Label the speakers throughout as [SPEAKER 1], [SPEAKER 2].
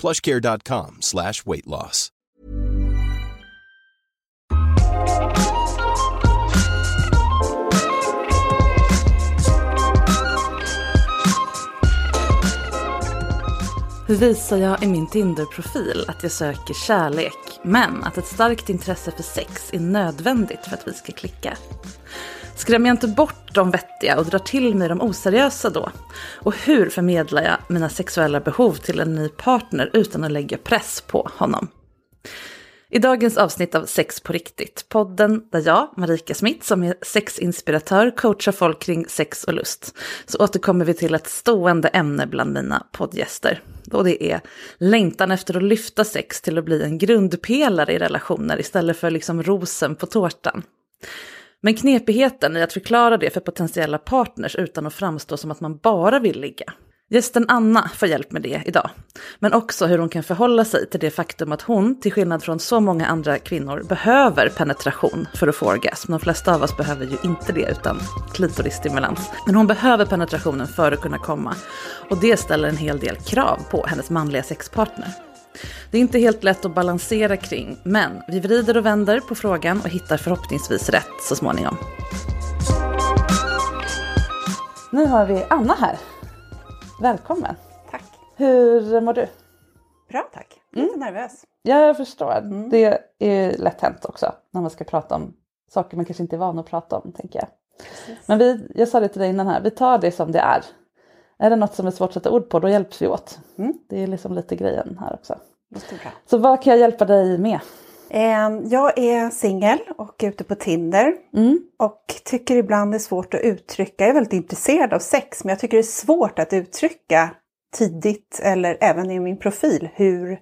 [SPEAKER 1] plushcare.com slash weight loss.
[SPEAKER 2] Hur visar jag i min Tinder-profil att jag söker kärlek, men att ett starkt intresse för sex är nödvändigt för att vi ska klicka? Skrämmer jag inte bort de vettiga och drar till mig de oseriösa då? Och hur förmedlar jag mina sexuella behov till en ny partner utan att lägga press på honom? I dagens avsnitt av Sex på riktigt, podden där jag, Marika Smith, som är sexinspiratör, coachar folk kring sex och lust, så återkommer vi till ett stående ämne bland mina poddgäster. Och det är längtan efter att lyfta sex till att bli en grundpelare i relationer istället för liksom rosen på tårtan. Men knepigheten i att förklara det för potentiella partners utan att framstå som att man bara vill ligga. Gästen Anna får hjälp med det idag. Men också hur hon kan förhålla sig till det faktum att hon, till skillnad från så många andra kvinnor, behöver penetration för att få orgasm. De flesta av oss behöver ju inte det utan klitorisstimulans. Men hon behöver penetrationen för att kunna komma. Och det ställer en hel del krav på hennes manliga sexpartner. Det är inte helt lätt att balansera kring, men vi vrider och vänder på frågan och hittar förhoppningsvis rätt så småningom. Nu har vi Anna här. Välkommen.
[SPEAKER 3] Tack.
[SPEAKER 2] Hur mår du?
[SPEAKER 3] Bra tack. Lite nervös.
[SPEAKER 2] Ja, jag förstår. Det är lätt hänt också när man ska prata om saker man kanske inte är van att prata om, tänker jag. Men vi, jag sa det till dig innan här, vi tar det som det är. Är det något som är svårt att sätta ord på, då hjälps vi åt. Det är liksom lite grejen här också. Så vad kan jag hjälpa dig med?
[SPEAKER 3] Ehm, Jag är singel och ute på Tinder. Och tycker ibland det är svårt att uttrycka, jag är väldigt intresserad av sex, men jag tycker det är svårt att uttrycka tidigt eller även i min profil hur,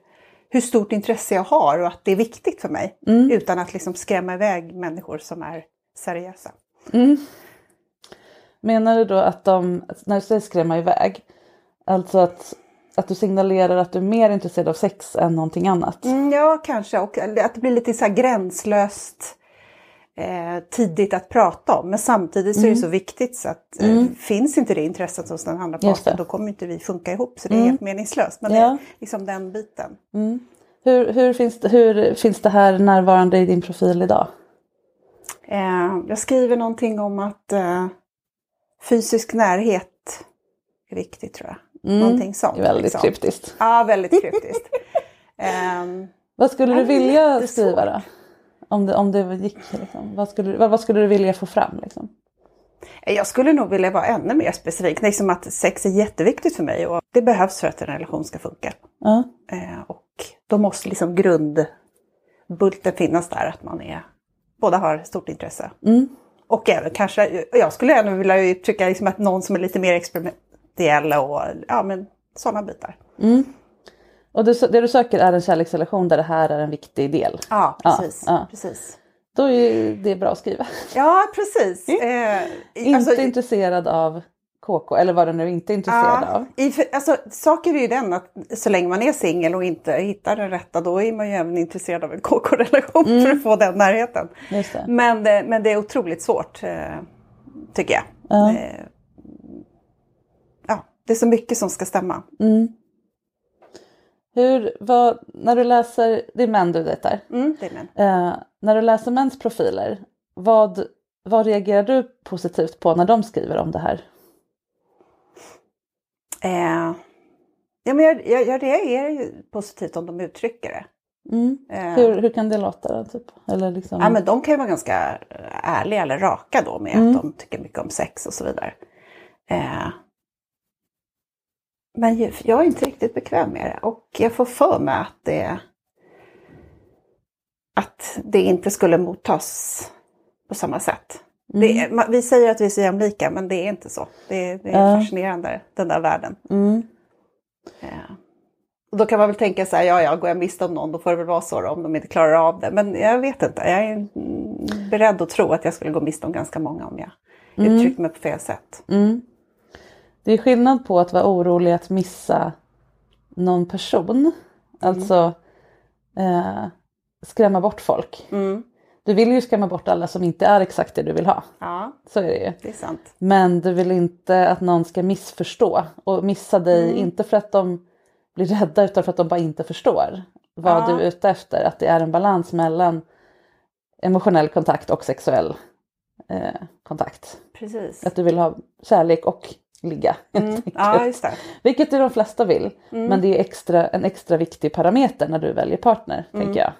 [SPEAKER 3] hur stort intresse jag har och att det är viktigt för mig. Utan att liksom skrämma iväg människor som är seriösa.
[SPEAKER 2] Menar du då att de, när du säger skrämma iväg, alltså att, att du signalerar att du är mer intresserad av sex än någonting annat?
[SPEAKER 3] Mm, ja, kanske. Och att det blir lite så här gränslöst eh, tidigt att prata om. Men samtidigt så är det så viktigt så att eh, finns inte det intresset hos den andra
[SPEAKER 2] det.
[SPEAKER 3] parten då kommer inte vi funka ihop. Så det är helt meningslöst. Men det
[SPEAKER 2] Ja.
[SPEAKER 3] är liksom den biten.
[SPEAKER 2] Hur, hur, finns det, hur finns det här närvarande i din profil idag?
[SPEAKER 3] Eh, jag skriver någonting om att eh, fysisk närhet är viktigt tror jag. Någonting sånt.
[SPEAKER 2] Väldigt
[SPEAKER 3] liksom.
[SPEAKER 2] kryptiskt.
[SPEAKER 3] Ja, väldigt kryptiskt. Ehm,
[SPEAKER 2] Vad skulle du vilja skriva då? Om det, om det gick, liksom. vad, skulle, du- vad, vad skulle du vilja få fram? Liksom?
[SPEAKER 3] Jag skulle nog vilja vara ännu mer specifik. Liksom att sex är jätteviktigt för mig och det behövs för att en relation ska funka.
[SPEAKER 2] Ja.
[SPEAKER 3] Eh, och då måste liksom grundbulten finnas där, att man är, båda har stort intresse. Och även kanske, jag skulle ändå vilja uttrycka liksom att någon som är lite mer experimentell och ja, men sådana bitar.
[SPEAKER 2] Och det, det du söker är en kärleksrelation där det här är en viktig del.
[SPEAKER 3] Ja,
[SPEAKER 2] Ja,
[SPEAKER 3] precis.
[SPEAKER 2] ja.
[SPEAKER 3] precis.
[SPEAKER 2] Då är det bra att skriva.
[SPEAKER 3] Ja, precis. Eh,
[SPEAKER 2] Inte
[SPEAKER 3] alltså,
[SPEAKER 2] intresserad av KK eller vad du nu inte är intresserad av.
[SPEAKER 3] i, alltså, saken är ju den att så länge man är singel och inte hittar den rätta då är man ju även intresserad av en KK-relation för att få den närheten. Men, det- men det är otroligt svårt eh, tycker jag.
[SPEAKER 2] Ja.
[SPEAKER 3] Eh, ja, det är så mycket som ska stämma.
[SPEAKER 2] Hur, vad, när du läser, det är män du dejtar,
[SPEAKER 3] Mm, det är män.
[SPEAKER 2] eh, när du läser mäns profiler, vad, vad reagerar du positivt på när de skriver om det här?
[SPEAKER 3] Eh, ja, men jag, jag, jag reagerar ju positivt om de uttrycker det. Eh,
[SPEAKER 2] Hur, hur kan det låta? Då, typ? Eller liksom,
[SPEAKER 3] Ja, men de kan ju vara ganska ärliga eller raka då med att de tycker mycket om sex och så vidare. Eh, men jag är inte riktigt bekväm med det och jag får för mig att det, att det inte skulle mottas på samma sätt. Det, ma- vi säger att vi är så jämlika men det är inte så. Det, det är
[SPEAKER 2] Ja.
[SPEAKER 3] fascinerande den där världen.
[SPEAKER 2] Mm.
[SPEAKER 3] Eh, och då kan man väl tänka så här, ja ja, går jag miste om någon då får det väl vara så då, om de inte klarar av det. Men jag vet inte, jag är mm, beredd att tro att jag skulle gå miste om ganska många om jag uttryckte mig på fel sätt.
[SPEAKER 2] Mm. Det är skillnad på att vara orolig att missa någon person. Alltså eh, skrämma bort folk.
[SPEAKER 3] Mm.
[SPEAKER 2] Du vill ju skrämma bort alla som inte är exakt det du vill ha.
[SPEAKER 3] Ja,
[SPEAKER 2] Så är det ju.
[SPEAKER 3] det är sant.
[SPEAKER 2] Men du vill inte att någon ska missförstå och missa dig, inte för att de blir rädda utan för att de bara inte förstår vad
[SPEAKER 3] Ja.
[SPEAKER 2] du är ute efter. Att det är en balans mellan emotionell kontakt och sexuell eh, kontakt.
[SPEAKER 3] Precis.
[SPEAKER 2] Att du vill ha kärlek och ligga. enkelt.
[SPEAKER 3] Ja, just det.
[SPEAKER 2] Vilket de flesta vill. Men det är extra, en extra viktig parameter när du väljer partner. tänker jag.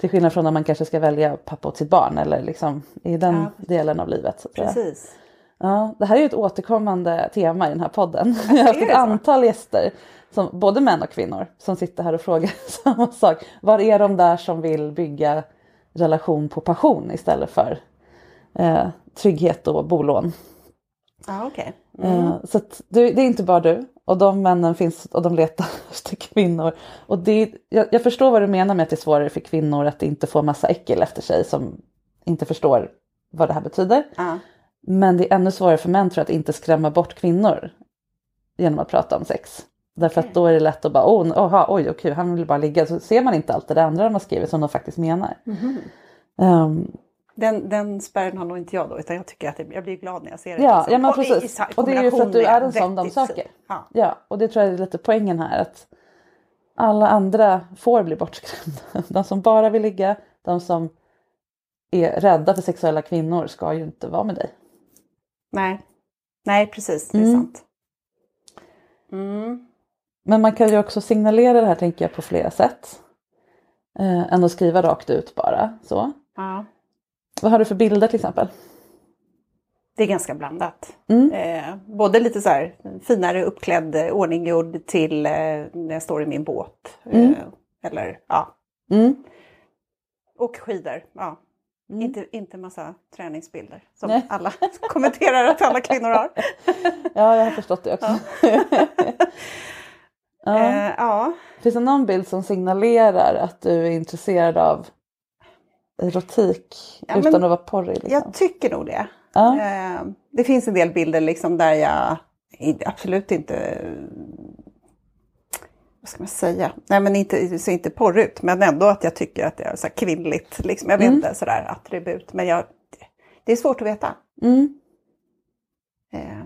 [SPEAKER 2] Till skillnad från när man kanske ska välja pappa åt sitt barn eller liksom i den
[SPEAKER 3] Ja.
[SPEAKER 2] delen av livet. Så.
[SPEAKER 3] Precis.
[SPEAKER 2] Ja, det här är ju ett återkommande tema i den här podden. Jag har haft ett antal gäster, som, både män och kvinnor, som sitter här och frågar samma sak. Var är de där som vill bygga relation på passion istället för eh, trygghet och bolån?
[SPEAKER 3] Ja,
[SPEAKER 2] Eh, så att du, det är inte bara du och de männen finns och de letar efter kvinnor. Och det, jag, jag förstår vad du menar med att det är svårare för kvinnor att inte få massa äckel efter sig som inte förstår vad det här betyder.
[SPEAKER 3] Ja.
[SPEAKER 2] Men det är ännu svårare för män tror jag att inte skrämma bort kvinnor genom att prata om sex. Därför att då är det lätt att bara, oh, oha, oj, okej, han vill bara ligga. Så ser man inte allt det andra de har skrivit som de faktiskt menar. Ehm,
[SPEAKER 3] Den, den spärren har nog inte jag då, utan jag tycker att det, jag blir glad när jag ser det.
[SPEAKER 2] Ja,
[SPEAKER 3] liksom.
[SPEAKER 2] ja men
[SPEAKER 3] Och i-
[SPEAKER 2] precis.
[SPEAKER 3] i-
[SPEAKER 2] och det är ju för att du är en sån de söker.
[SPEAKER 3] Ja.
[SPEAKER 2] Ja, och det tror jag är lite poängen här. Att alla andra får bli bortskrämda. De som bara vill ligga, de som är rädda för sexuella kvinnor ska ju inte vara med dig.
[SPEAKER 3] Nej. Nej, precis. Det är
[SPEAKER 2] Mm.
[SPEAKER 3] sant. Mm.
[SPEAKER 2] Men man kan ju också signalera det här tänker jag på flera sätt. Eh, än att skriva rakt ut bara. Så.
[SPEAKER 3] Ja.
[SPEAKER 2] Vad har du för bilder till exempel?
[SPEAKER 3] Det är ganska blandat.
[SPEAKER 2] Mm.
[SPEAKER 3] Eh, både lite så här finare uppklädd, eh, ordninggjord till eh, när jag står i min båt. Eh, eller ja,
[SPEAKER 2] Mm.
[SPEAKER 3] och skidor. Ja. Inte, inte massa träningsbilder som
[SPEAKER 2] Nej.
[SPEAKER 3] alla kommenterar att alla kvinnor har.
[SPEAKER 2] Ja, jag har förstått det också. ja.
[SPEAKER 3] Eh, ja.
[SPEAKER 2] Finns det någon bild som signalerar att du är intresserad av erotik
[SPEAKER 3] Ja,
[SPEAKER 2] utan att vara porrig? Liksom?
[SPEAKER 3] Jag tycker nog det.
[SPEAKER 2] Ja.
[SPEAKER 3] Eh, det finns en del bilder liksom där jag absolut inte... Vad ska man säga? Nej men inte, ser inte porr ut men ändå att jag tycker att det är så kvinnligt. Liksom. Jag vet
[SPEAKER 2] Mm.
[SPEAKER 3] inte sådär attribut men jag, det är svårt att veta.
[SPEAKER 2] Mm.
[SPEAKER 3] Eh,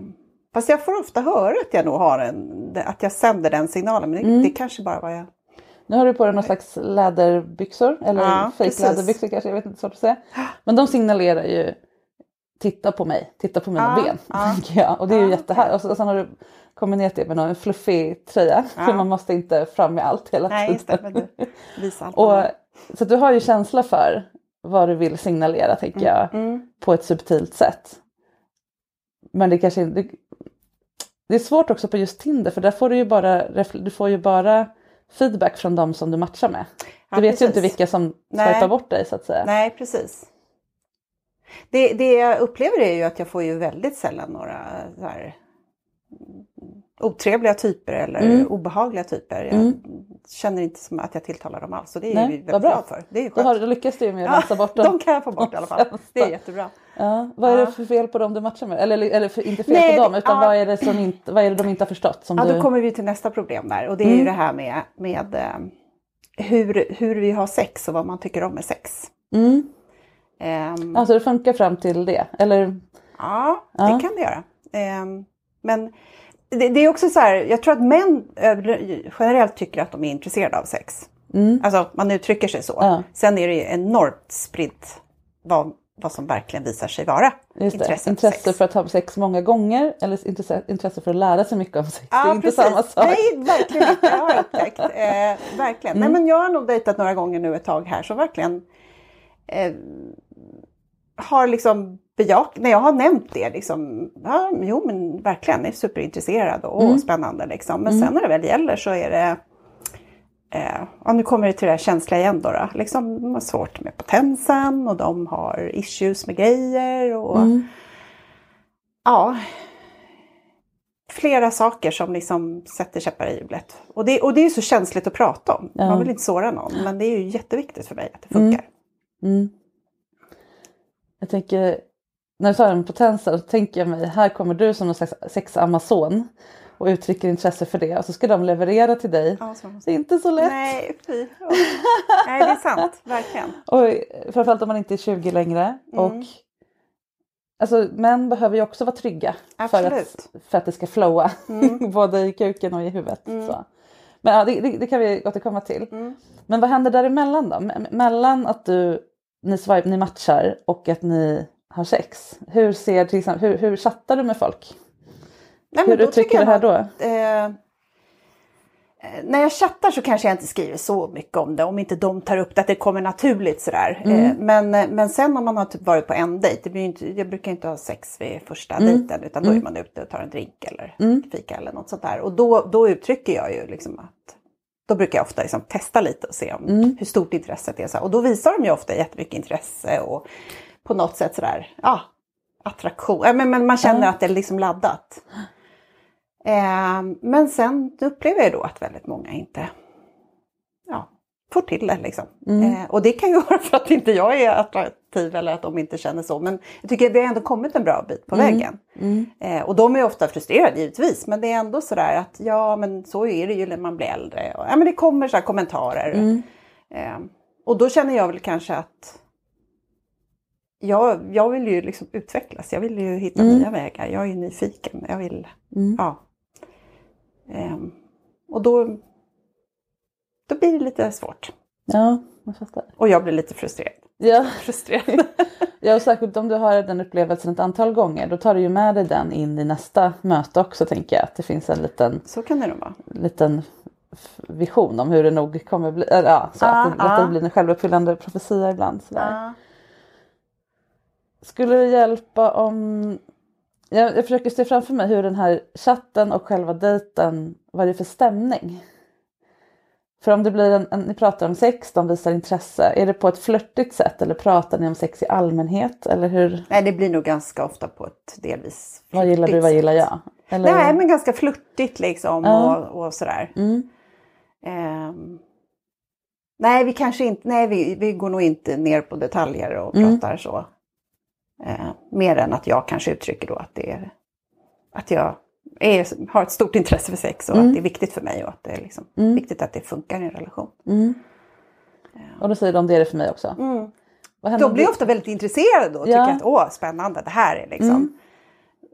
[SPEAKER 3] fast jag får ofta höra att jag nog har en, att jag sänder den signalen men det,
[SPEAKER 2] Mm.
[SPEAKER 3] det kanske bara var jag...
[SPEAKER 2] Nu har du på dig någon slags läderbyxor eller
[SPEAKER 3] Ja,
[SPEAKER 2] fejkläderbyxor kanske, jag vet inte svårt att säga. Men de signalerar ju titta på mig, titta på mina
[SPEAKER 3] Ja,
[SPEAKER 2] ben.
[SPEAKER 3] ja.
[SPEAKER 2] tänker jag. Och det är ju
[SPEAKER 3] Ja,
[SPEAKER 2] jättehärligt. Och så- och sen har du kombinerat det med någon fluffig tröja.
[SPEAKER 3] Ja.
[SPEAKER 2] För man måste inte fram med allt hela
[SPEAKER 3] Nej
[SPEAKER 2] tiden.
[SPEAKER 3] det, visar allt.
[SPEAKER 2] Och, så du har ju känsla för vad du vill signalera tänker jag.
[SPEAKER 3] Mm.
[SPEAKER 2] På ett subtilt sätt. Men det kanske inte... Det är svårt också på just Tinder för där får du ju bara, du får ju bara feedback från de som du matchar med.
[SPEAKER 3] Ja,
[SPEAKER 2] du vet
[SPEAKER 3] precis.
[SPEAKER 2] ju inte vilka som swipar bort dig så att säga.
[SPEAKER 3] Nej, precis. Det, det jag upplever är ju att jag får ju väldigt sällan några så här, otrevliga typer eller
[SPEAKER 2] Mm.
[SPEAKER 3] obehagliga typer. Jag
[SPEAKER 2] Mm.
[SPEAKER 3] känner inte som att jag tilltalar dem alls. Så det är
[SPEAKER 2] Nej, vad
[SPEAKER 3] väldigt
[SPEAKER 2] bra.
[SPEAKER 3] glad för. Det är ju
[SPEAKER 2] Då, har,
[SPEAKER 3] skönt.
[SPEAKER 2] då lyckas du med att
[SPEAKER 3] Ja,
[SPEAKER 2] rensa bort dem.
[SPEAKER 3] de kan jag få bort i alla fall. Det är jättebra.
[SPEAKER 2] Ja, vad är det för fel på dem du matchar med? Eller, eller för, inte fel
[SPEAKER 3] Nej,
[SPEAKER 2] på dem utan
[SPEAKER 3] ja.
[SPEAKER 2] vad, är det som inte, vad är det de inte har förstått? Som
[SPEAKER 3] Ja,
[SPEAKER 2] du...
[SPEAKER 3] då kommer vi till nästa problem där och det är
[SPEAKER 2] Mm.
[SPEAKER 3] ju det här med, med eh, hur, hur vi har sex och vad man tycker om med sex.
[SPEAKER 2] mm.
[SPEAKER 3] Ehm,
[SPEAKER 2] Alltså det funkar fram till det? Eller?
[SPEAKER 3] Ja, det kan det göra. Ehm, men det, det är också så här, jag tror att män över- generellt tycker att de är intresserade av sex.
[SPEAKER 2] Mm.
[SPEAKER 3] Alltså man uttrycker sig så.
[SPEAKER 2] Ja.
[SPEAKER 3] Sen är det ju enormt spritt vad, vad som verkligen visar sig vara
[SPEAKER 2] Just det.
[SPEAKER 3] intresse
[SPEAKER 2] Intresse,
[SPEAKER 3] för sex.
[SPEAKER 2] för att ha sex många gånger eller intresse, intresse för att lära sig mycket om sex. det är
[SPEAKER 3] Ja,
[SPEAKER 2] inte
[SPEAKER 3] precis.
[SPEAKER 2] samma sak.
[SPEAKER 3] Nej, verkligen inte. Har jag upptäckt. Eh, verkligen.
[SPEAKER 2] Mm.
[SPEAKER 3] Nej, men jag har nog dejtat några gånger nu ett tag här som verkligen eh, har liksom bejak... När jag har nämnt det liksom, ja, jo men verkligen, är superintresserad och
[SPEAKER 2] Mm.
[SPEAKER 3] spännande liksom. Men sen när det väl gäller så är det Eh, ja, nu kommer det till det här känsliga igen då. då. Liksom, de har svårt med potensen och de har issues med grejer. Och,
[SPEAKER 2] Mm.
[SPEAKER 3] Ja, flera saker som liksom sätter käppar i hjulet. Och det, och det är ju så känsligt att prata om.
[SPEAKER 2] Ja.
[SPEAKER 3] Man vill inte såra någon, men det är ju jätteviktigt för mig att det funkar.
[SPEAKER 2] Mm. Jag tänker, när du sa om potensen så tänker jag mig, här kommer du som någon slags sexamazon och uttrycker intresse för det och så ska de leverera till dig.
[SPEAKER 3] Ja.
[SPEAKER 2] Det är inte så lätt.
[SPEAKER 3] Nej, fy. Nej, det är sant, verkligen.
[SPEAKER 2] Och framförallt om man inte är 20 längre.
[SPEAKER 3] Mm.
[SPEAKER 2] Och, alltså, män behöver ju också vara trygga för att, för att det ska flowa.
[SPEAKER 3] Mm.
[SPEAKER 2] Både i kuken och i huvudet. Så. Men ja, det, det, kan vi återkomma till.
[SPEAKER 3] Mm.
[SPEAKER 2] Men vad händer däremellan då? Me- Mellan att du, ni, swipe, ni matchar och att ni har sex. Hur, ser, till exempel, hur, hur chattar du med folk?
[SPEAKER 3] Nej,
[SPEAKER 2] hur uttrycker du det här då?
[SPEAKER 3] att, eh, eh, när jag chattar så kanske jag inte skriver så mycket om det, om inte de tar upp det, att det kommer naturligt sådär.
[SPEAKER 2] Mm.
[SPEAKER 3] Eh, men, eh, men sen om man har typ varit på en dejt, det inte, jag brukar inte ha sex vid första
[SPEAKER 2] Mm.
[SPEAKER 3] dejten, utan då är man ute och tar en drink eller fika eller något sånt där. Och då, då uttrycker jag ju liksom att då brukar jag ofta liksom testa lite och se om,
[SPEAKER 2] Mm.
[SPEAKER 3] hur stort intresset är. Så. Och då visar de ju ofta jättemycket intresse och på något sätt sådär, ja, attraktion. Ja, men, men man känner
[SPEAKER 2] Ja.
[SPEAKER 3] att det är liksom laddat. Eh, men sen upplever jag då att väldigt många inte ja, får till det. Liksom. Eh, och det kan ju vara för att inte jag är attraktiv eller att de inte känner så. Men jag tycker att vi har ändå kommit en bra bit på vägen. Eh, och de är ofta frustrerade givetvis. Men det är ändå sådär att ja men så är det ju när man blir äldre. Och, ja, men det kommer så här kommentarer. Eh, och då känner jag väl kanske att jag, jag vill ju liksom utvecklas. Jag vill ju hitta nya vägar. Jag är nyfiken. Jag vill, ja. Ehm, och då, då blir det lite svårt.
[SPEAKER 2] Ja, jag fattar.
[SPEAKER 3] Och jag blir lite frustrerad.
[SPEAKER 2] Ja.
[SPEAKER 3] frustrerad.
[SPEAKER 2] ja, och särskilt om du har den upplevelsen ett antal gånger. Då tar du ju med dig den in i nästa möte också tänker jag. Att det finns en liten,
[SPEAKER 3] så kan det nog vara.
[SPEAKER 2] liten vision om hur det nog kommer bli. Eller, ja, så
[SPEAKER 3] Ja,
[SPEAKER 2] att det
[SPEAKER 3] ja.
[SPEAKER 2] lättare blir en självuppfyllande profetia ibland. Sådär. Skulle det hjälpa om... Jag, jag försöker se framför mig hur den här chatten och själva dejten, vad det är för stämning. För om det blir en, en, ni pratar om sex, de visar intresse, är det på ett flörtigt sätt eller pratar ni om sex i allmänhet? Eller hur,
[SPEAKER 3] Nej, det blir nog ganska ofta på ett delvis
[SPEAKER 2] vad gillar du,
[SPEAKER 3] flörtigt
[SPEAKER 2] vad gillar jag? Eller,
[SPEAKER 3] Nej, men ganska flörtigt liksom
[SPEAKER 2] Ja.
[SPEAKER 3] och, och sådär.
[SPEAKER 2] Mm,
[SPEAKER 3] Ehm, nej, vi kanske inte, nej, vi, vi går nog inte ner på detaljer och
[SPEAKER 2] Mm.
[SPEAKER 3] pratar så. Eh, mer än att jag kanske uttrycker då att det är, att jag är, har ett stort intresse för sex och
[SPEAKER 2] Mm.
[SPEAKER 3] att det är viktigt för mig och att det är liksom viktigt att det funkar i en relation.
[SPEAKER 2] mm. Och då säger de det är det för mig också.
[SPEAKER 3] Mm. De blir ofta väldigt intresserade då och
[SPEAKER 2] Ja.
[SPEAKER 3] tycker att åh, spännande, det här är liksom.
[SPEAKER 2] Mm.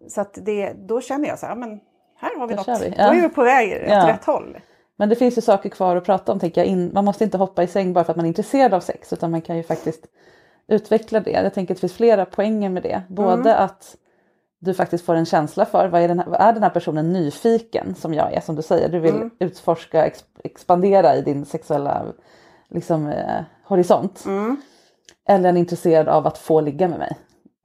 [SPEAKER 3] Så att det, då känner jag så här, men här har vi
[SPEAKER 2] Då
[SPEAKER 3] något,
[SPEAKER 2] vi.
[SPEAKER 3] då
[SPEAKER 2] Ja.
[SPEAKER 3] är vi på väg åt
[SPEAKER 2] Ja.
[SPEAKER 3] rätt håll.
[SPEAKER 2] Men det finns ju saker kvar att prata om tänker jag. In, man måste inte hoppa i säng bara för att man är intresserad av sex utan man kan ju faktiskt utveckla det. Jag tänker att det finns flera poänger med det. Både
[SPEAKER 3] Mm.
[SPEAKER 2] att du faktiskt får en känsla för vad är, den här, vad är den här personen nyfiken som jag är som du säger. Du vill
[SPEAKER 3] Mm.
[SPEAKER 2] utforska, ex, expandera i din sexuella liksom, eh, horisont.
[SPEAKER 3] Mm.
[SPEAKER 2] Eller en intresserad av att få ligga med mig.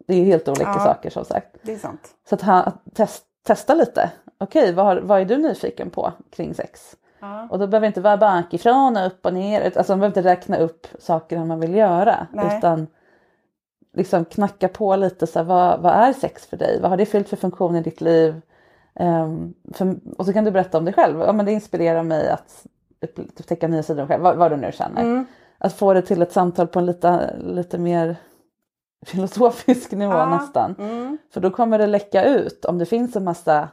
[SPEAKER 2] Det är ju helt olika
[SPEAKER 3] Ja.
[SPEAKER 2] saker som sagt.
[SPEAKER 3] Det är sant.
[SPEAKER 2] Så att ha, test, testa lite. Okej, vad, har- vad är du nyfiken på kring sex?
[SPEAKER 3] Ja.
[SPEAKER 2] Och då behöver inte vara bakifrån och upp och ner. Alltså man behöver inte räkna upp saker man vill göra.
[SPEAKER 3] Nej.
[SPEAKER 2] Utan liksom knacka på lite så här, vad, vad är sex för dig? Vad har det fyllt för funktion i ditt liv? Um, för, och så kan du berätta om dig själv. Ja, men det inspirerar mig att upptäcka nya sidor mig själv, vad, vad, du nu känner. Mm. Att få det till ett samtal på en lite, lite mer filosofisk nivå ja. nästan. Mm. För då kommer det läcka ut om det finns en massa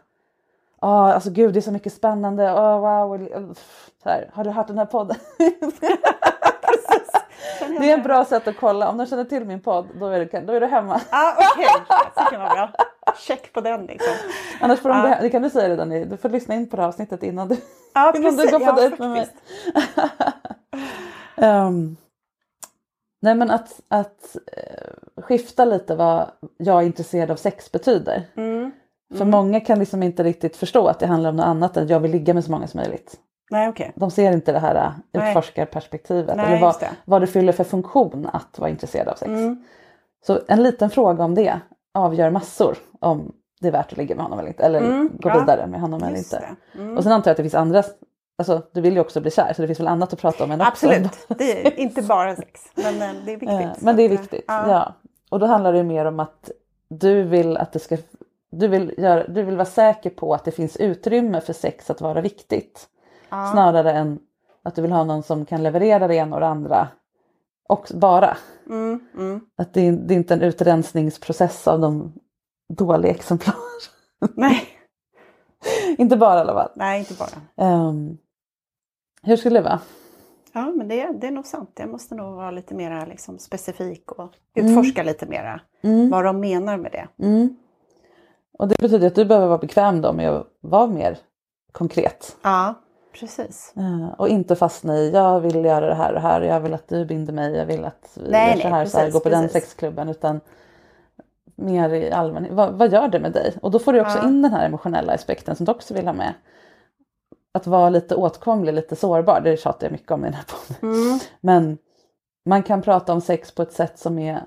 [SPEAKER 2] Ja, oh, alltså gud det är så mycket spännande. Oh, wow. Så här, har du hört den här podden? det är en bra sätt att kolla. Om de känner till min podd då är du, då är du hemma.
[SPEAKER 3] Ah, Okej, okay. det kan vara bra. Check på den liksom.
[SPEAKER 2] Annars får de, ah. det kan du säga redan, du får lyssna in på det här avsnittet innan du, ah, innan du går på ja, dejt med mig. um, nej men att, att uh, skifta lite vad jag är intresserad av sex betyder. Mm. För mm. många kan liksom inte riktigt förstå att det handlar om något annat än att jag vill ligga med så många som möjligt.
[SPEAKER 3] Nej, okay.
[SPEAKER 2] De ser inte det här äh, utforskarperspektivet Nej, eller vad det. vad det fyller för funktion att vara intresserad av sex. Mm. Så en liten fråga om det avgör massor om det är värt att ligga med honom eller inte. Eller mm, gå ja. vidare med honom eller inte. Mm. Och sen antar jag att det finns andra, alltså du vill ju också bli kär så det finns väl annat att prata om än
[SPEAKER 3] Absolut, också. det är inte bara sex. Men eh, det är viktigt.
[SPEAKER 2] Men det är viktigt, ja. ja. Och då handlar det mer om att du vill att det ska du vill, göra, du vill vara säker på att det finns utrymme för sex att vara viktigt. Ja. Snarare än att du vill ha någon som kan leverera det ena och det andra. Och bara. Mm, mm. Att det, det, är inte en utrensningsprocess av de dåliga exemplar.
[SPEAKER 3] Nej.
[SPEAKER 2] inte bara i alla fall.
[SPEAKER 3] Nej, inte bara. Um,
[SPEAKER 2] hur skulle det vara?
[SPEAKER 3] Ja, men det, det är nog sant. Jag måste nog vara lite mer liksom, specifik och utforska mm. lite mera mm. vad de menar med det. Mm.
[SPEAKER 2] Och det betyder att du behöver vara bekväm då med att vara mer konkret.
[SPEAKER 3] Ja, precis.
[SPEAKER 2] Uh, och inte fastna i, jag vill göra det här och här, jag vill att du binder mig, jag vill att vi nej, gör så här, precis, så här, går på precis. den sexklubben. Utan mer i allmänhet, vad, vad, gör det med dig? Och då får du också ja. in den här emotionella aspekten som du också vill ha med. Att vara lite åtkomlig, lite sårbar, det tjatar jag mycket om i den här podden. Mm. Men man kan prata om sex på ett sätt som, är,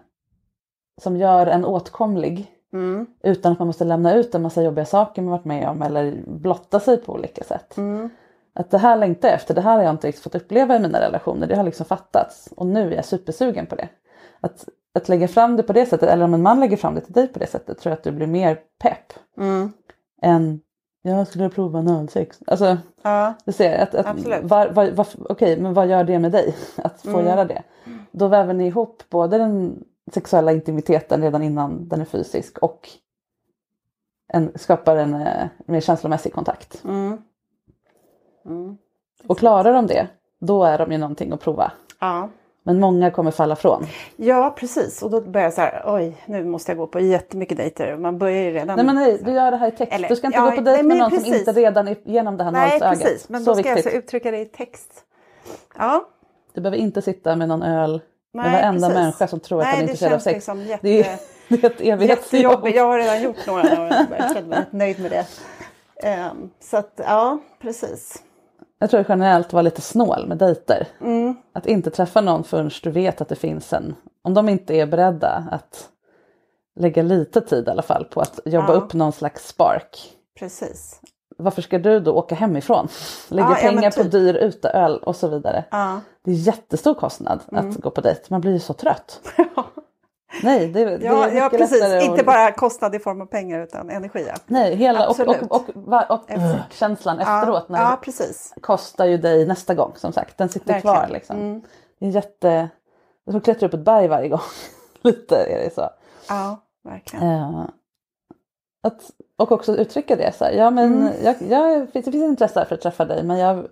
[SPEAKER 2] som gör en åtkomlig Mm. Utan att man måste lämna ut en massa jobbiga saker man varit med om eller blotta sig på olika sätt. Mm. Att det här längtar jag efter, det här har jag inte riktigt fått uppleva i mina relationer, det har liksom fattats och nu är jag supersugen på det. Att, att lägga fram det på det sättet, eller om en man lägger fram det till dig på det sättet, tror jag att du blir mer pepp. Mm. Än jag skulle prova analsex. Alltså, ja, du ser, att, att, var, var, var, okej, men vad gör det med dig att få mm. göra det? Då väver ni ihop både den sexuella intimiteten redan innan den är fysisk och en, skapar en eh, mer känslomässig kontakt. Mm. Mm. Och klarar de det, då är de ju någonting att prova. Ja. Men många kommer falla från.
[SPEAKER 3] Ja precis och då börjar jag så här, oj nu måste jag gå på jättemycket dejter. Man börjar ju redan...
[SPEAKER 2] Nej men nej, du gör det här i text. Eller, du ska inte ja, gå på dejt med någon precis. som inte redan är genom det här
[SPEAKER 3] Nej precis, men så då ska viktigt. jag alltså uttrycka det i text. Ja.
[SPEAKER 2] Du behöver inte sitta med någon öl Nej, med varenda precis. människa som tror att Nej, han är intresserad av sex. Liksom
[SPEAKER 3] jätte, det, är, det är ett evighetsjobb. Jag har redan gjort några och jag mig rätt nöjd med det. Um, så att ja, precis.
[SPEAKER 2] Jag tror generellt vara lite snål med dejter. Mm. Att inte träffa någon förrän du vet att det finns en, om de inte är beredda att lägga lite tid i alla fall på att jobba ja. upp någon slags spark.
[SPEAKER 3] Precis
[SPEAKER 2] varför ska du då åka hemifrån? Lägga ja, pengar ja, typ. på dyr uteöl och så vidare. Det är jättestor kostnad mm. att gå på dejt, man blir ju så trött. Nej, det, det
[SPEAKER 3] ja, är ja, precis. Inte bara kostnad i form av pengar utan energi. Ja.
[SPEAKER 2] Nej, hela och, och, och, och, och känslan efteråt när
[SPEAKER 3] ja, precis.
[SPEAKER 2] kostar ju dig nästa gång som sagt. Den sitter Verkligen. kvar liksom. Mm. Det är jätte... Jag tror klättra upp ett berg varje gång. Lite är det så.
[SPEAKER 3] Ja, verkligen. Uh,
[SPEAKER 2] att, och också uttrycka det så här, ja men mm. jag, jag, det finns intresse för att träffa dig men jag,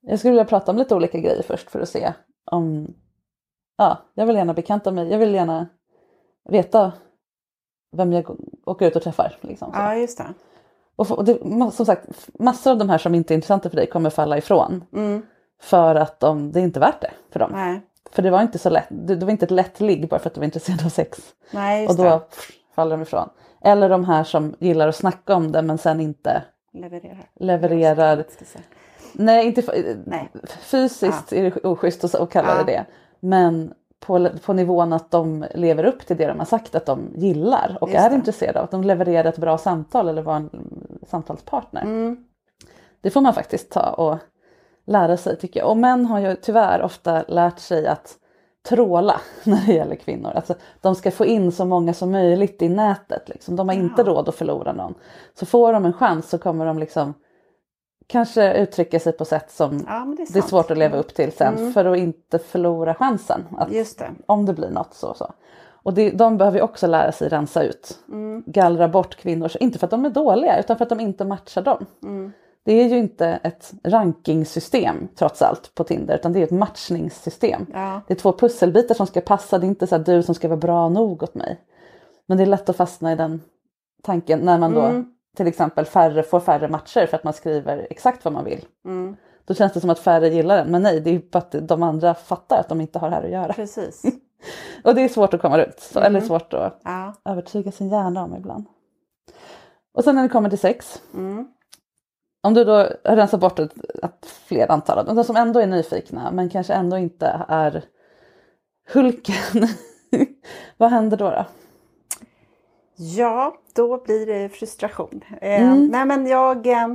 [SPEAKER 2] jag skulle vilja prata om lite olika grejer först för att se om, ja, jag vill gärna bekanta mig, jag vill gärna veta vem jag åker ut och träffar. Liksom,
[SPEAKER 3] ja, just det.
[SPEAKER 2] Och, och det, som sagt, massor av de här som inte är intressanta för dig kommer falla ifrån. Mm. För att de, det är inte värt det för dem.
[SPEAKER 3] Nej.
[SPEAKER 2] För det var inte så lätt, det, det var inte ett lätt ligg bara för att du var intresserad av sex.
[SPEAKER 3] Nej,
[SPEAKER 2] och då pff, faller de ifrån. Eller de här som gillar att snacka om det men sen inte
[SPEAKER 3] levererar.
[SPEAKER 2] levererar. Nej, inte Nej. fysiskt ja. är det oschysst att kalla ja. det det. Men på, på nivån att de lever upp till det de har sagt att de gillar och Just är det. intresserade av. Att de levererar ett bra samtal eller var en samtalspartner. Mm. Det får man faktiskt ta och lära sig tycker jag. Och män har ju tyvärr ofta lärt sig att tråla när det gäller kvinnor. Alltså, de ska få in så många som möjligt i nätet. Liksom. De har inte råd att förlora någon. Så får de en chans så kommer de liksom kanske uttrycka sig på sätt som
[SPEAKER 3] Ja, det är
[SPEAKER 2] det är svårt att leva upp till sen för att inte förlora chansen.
[SPEAKER 3] Det.
[SPEAKER 2] Om det blir något så. så. Och det, de behöver ju också lära sig rensa ut.
[SPEAKER 3] Mm.
[SPEAKER 2] Gallra bort kvinnor, inte för att de är dåliga utan för att de inte matchar dem.
[SPEAKER 3] Mm.
[SPEAKER 2] Det är ju inte ett rankingsystem trots allt på Tinder utan det är ett matchningssystem.
[SPEAKER 3] Ja.
[SPEAKER 2] Det är två pusselbitar som ska passa, det är inte så att du som ska vara bra nog åt mig. Men det är lätt att fastna i den tanken när man då
[SPEAKER 3] Mm.
[SPEAKER 2] Till exempel färre, får färre matcher för att man skriver exakt vad man vill.
[SPEAKER 3] Mm.
[SPEAKER 2] Då känns det som att färre gillar den. Men nej, det är ju bara att de andra fattar att de inte har här att göra.
[SPEAKER 3] Precis.
[SPEAKER 2] Och det är svårt att komma runt. Så, Eller svårt att
[SPEAKER 3] Ja.
[SPEAKER 2] övertyga sin hjärna om ibland. Och sen när det kommer till sex.
[SPEAKER 3] Mm.
[SPEAKER 2] Om du då rensar bort ett, ett fler antal av de som ändå är nyfikna men kanske ändå inte är Hulken. Vad händer då? då?
[SPEAKER 3] Ja, då blir det frustration. Eh,
[SPEAKER 2] Mm.
[SPEAKER 3] Nej men jag, eh,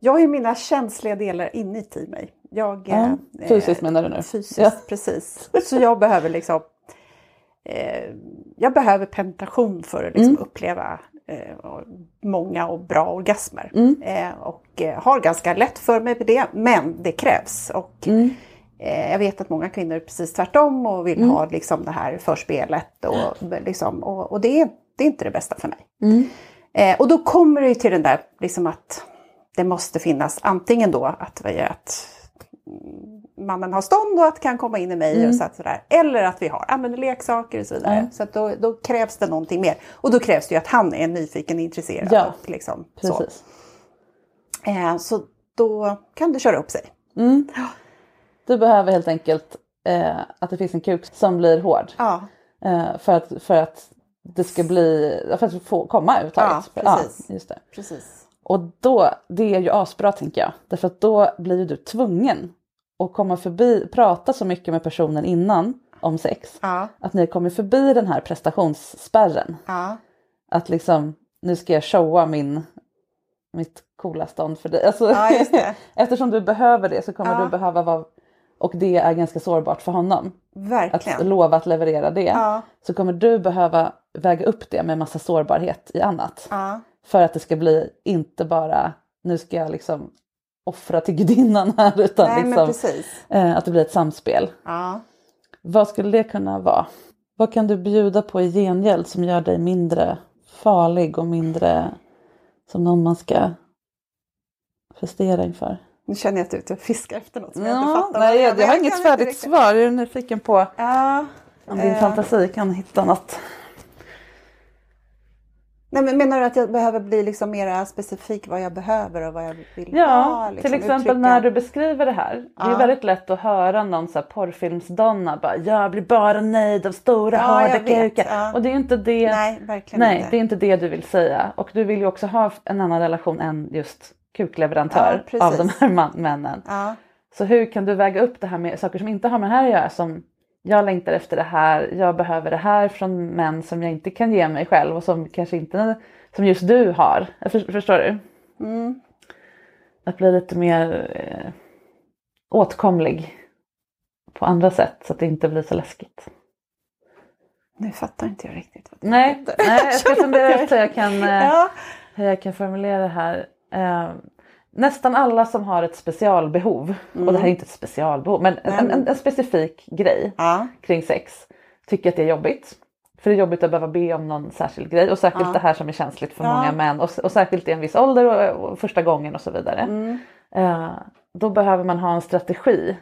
[SPEAKER 3] jag har ju mina känsliga delar inuti mig. Jag,
[SPEAKER 2] Ja,
[SPEAKER 3] eh,
[SPEAKER 2] fysiskt
[SPEAKER 3] eh,
[SPEAKER 2] menar du nu?
[SPEAKER 3] Fysiskt,
[SPEAKER 2] Ja.
[SPEAKER 3] precis. Så jag behöver liksom eh, Jag behöver penetration för att liksom
[SPEAKER 2] Mm.
[SPEAKER 3] uppleva eh, många och bra orgasmer.
[SPEAKER 2] Mm.
[SPEAKER 3] Eh, och eh, har ganska lätt för mig med det, men det krävs. Och
[SPEAKER 2] Mm.
[SPEAKER 3] Eh, Jag vet att många kvinnor är precis tvärtom och vill
[SPEAKER 2] Mm.
[SPEAKER 3] ha liksom det här förspelet. Och, liksom, och, och det, är, det är inte det bästa för mig.
[SPEAKER 2] Mm.
[SPEAKER 3] Eh, och då kommer det ju till den där liksom att det måste finnas antingen då att, att mm, mannen har stånd och att kan komma in i mig
[SPEAKER 2] Mm.
[SPEAKER 3] och så att sådär. Eller att vi har använder leksaker och så vidare.
[SPEAKER 2] Ja.
[SPEAKER 3] Så då, då krävs det någonting mer. Och då krävs det ju att han är nyfiken och intresserad.
[SPEAKER 2] Ja,
[SPEAKER 3] och liksom, så.
[SPEAKER 2] Precis.
[SPEAKER 3] Eh, så då kan det köra upp sig.
[SPEAKER 2] Mm. Du behöver helt enkelt eh, att det finns en kuk som blir hård.
[SPEAKER 3] Ja,
[SPEAKER 2] Eh, för, att, för att det ska bli, för att få komma överhuvudtaget.
[SPEAKER 3] Ja, precis.
[SPEAKER 2] just det.
[SPEAKER 3] precis.
[SPEAKER 2] Och då, det är ju asbra tänker jag. Därför att då blir ju du tvungen att komma förbi, prata så mycket med personen innan om sex.
[SPEAKER 3] Ja,
[SPEAKER 2] Att ni kommer förbi den här prestationsspärren.
[SPEAKER 3] ja.
[SPEAKER 2] Att liksom, nu ska jag showa min, mitt coola stånd för dig. Alltså,
[SPEAKER 3] Ja,
[SPEAKER 2] eftersom du behöver det så kommer
[SPEAKER 3] Ja.
[SPEAKER 2] du behöva vara, och det är ganska sårbart för honom. Att
[SPEAKER 3] Verkligen.
[SPEAKER 2] lova att leverera det.
[SPEAKER 3] Ja,
[SPEAKER 2] Så kommer du behöva väga upp det med massa sårbarhet i annat.
[SPEAKER 3] ja,
[SPEAKER 2] För att det ska bli inte bara, nu ska jag liksom offra till gudinnan här utan
[SPEAKER 3] nej
[SPEAKER 2] liksom, eh, att det blir ett samspel.
[SPEAKER 3] Ja.
[SPEAKER 2] Vad skulle det kunna vara? Vad kan du bjuda på i gengäld som gör dig mindre farlig och mindre som någon man ska prestera inför?
[SPEAKER 3] Nu känner jag att och fiskar efter något som jag inte
[SPEAKER 2] Ja,
[SPEAKER 3] fattar.
[SPEAKER 2] nej, jag, jag har inget färdigt svar. Jag är nyfiken på
[SPEAKER 3] Ja.
[SPEAKER 2] om din
[SPEAKER 3] Eh.
[SPEAKER 2] fantasi kan hitta något.
[SPEAKER 3] Nej, men menar du att jag behöver bli liksom mer specifik vad jag behöver och vad jag vill
[SPEAKER 2] Ja,
[SPEAKER 3] ha? liksom,
[SPEAKER 2] till exempel
[SPEAKER 3] uttrycka?
[SPEAKER 2] när du beskriver det här. Det är
[SPEAKER 3] Ja.
[SPEAKER 2] väldigt lätt att höra någon så här porrfilmsdonna bara jag blir bara nöjd av stora
[SPEAKER 3] Ja,
[SPEAKER 2] hårda
[SPEAKER 3] jag
[SPEAKER 2] kukar.
[SPEAKER 3] ja.
[SPEAKER 2] Och det är ju inte det.
[SPEAKER 3] Nej, verkligen
[SPEAKER 2] Nej,
[SPEAKER 3] inte.
[SPEAKER 2] det är inte det du vill säga. Och du vill ju också ha en annan relation än just kukleverantör
[SPEAKER 3] Ja,
[SPEAKER 2] av de här man- männen.
[SPEAKER 3] Ja,
[SPEAKER 2] Så hur kan du väga upp det här med saker som inte har med det här att göra som jag längtar efter det här, jag behöver det här från män som jag inte kan ge mig själv och som kanske inte, som just du har. För, förstår du?
[SPEAKER 3] mm.
[SPEAKER 2] Att bli lite mer eh, åtkomlig på andra sätt så att det inte blir så läskigt.
[SPEAKER 3] Nu fattar inte jag riktigt. Vad det
[SPEAKER 2] Nej, nej jag ska fundera ut hur jag kan, eh,
[SPEAKER 3] Ja,
[SPEAKER 2] hur jag kan formulera det här. Eh, nästan alla som har ett specialbehov, och det här är inte ett specialbehov, men en, en, en specifik grej
[SPEAKER 3] ja,
[SPEAKER 2] kring sex tycker att det är jobbigt. För det är jobbigt att behöva be om någon särskild grej och särskilt
[SPEAKER 3] Ja.
[SPEAKER 2] det här som är känsligt för
[SPEAKER 3] Ja.
[SPEAKER 2] många män och, och särskilt i en viss ålder och, och första gången och så vidare.
[SPEAKER 3] Mm.
[SPEAKER 2] Eh, då behöver man ha en strategi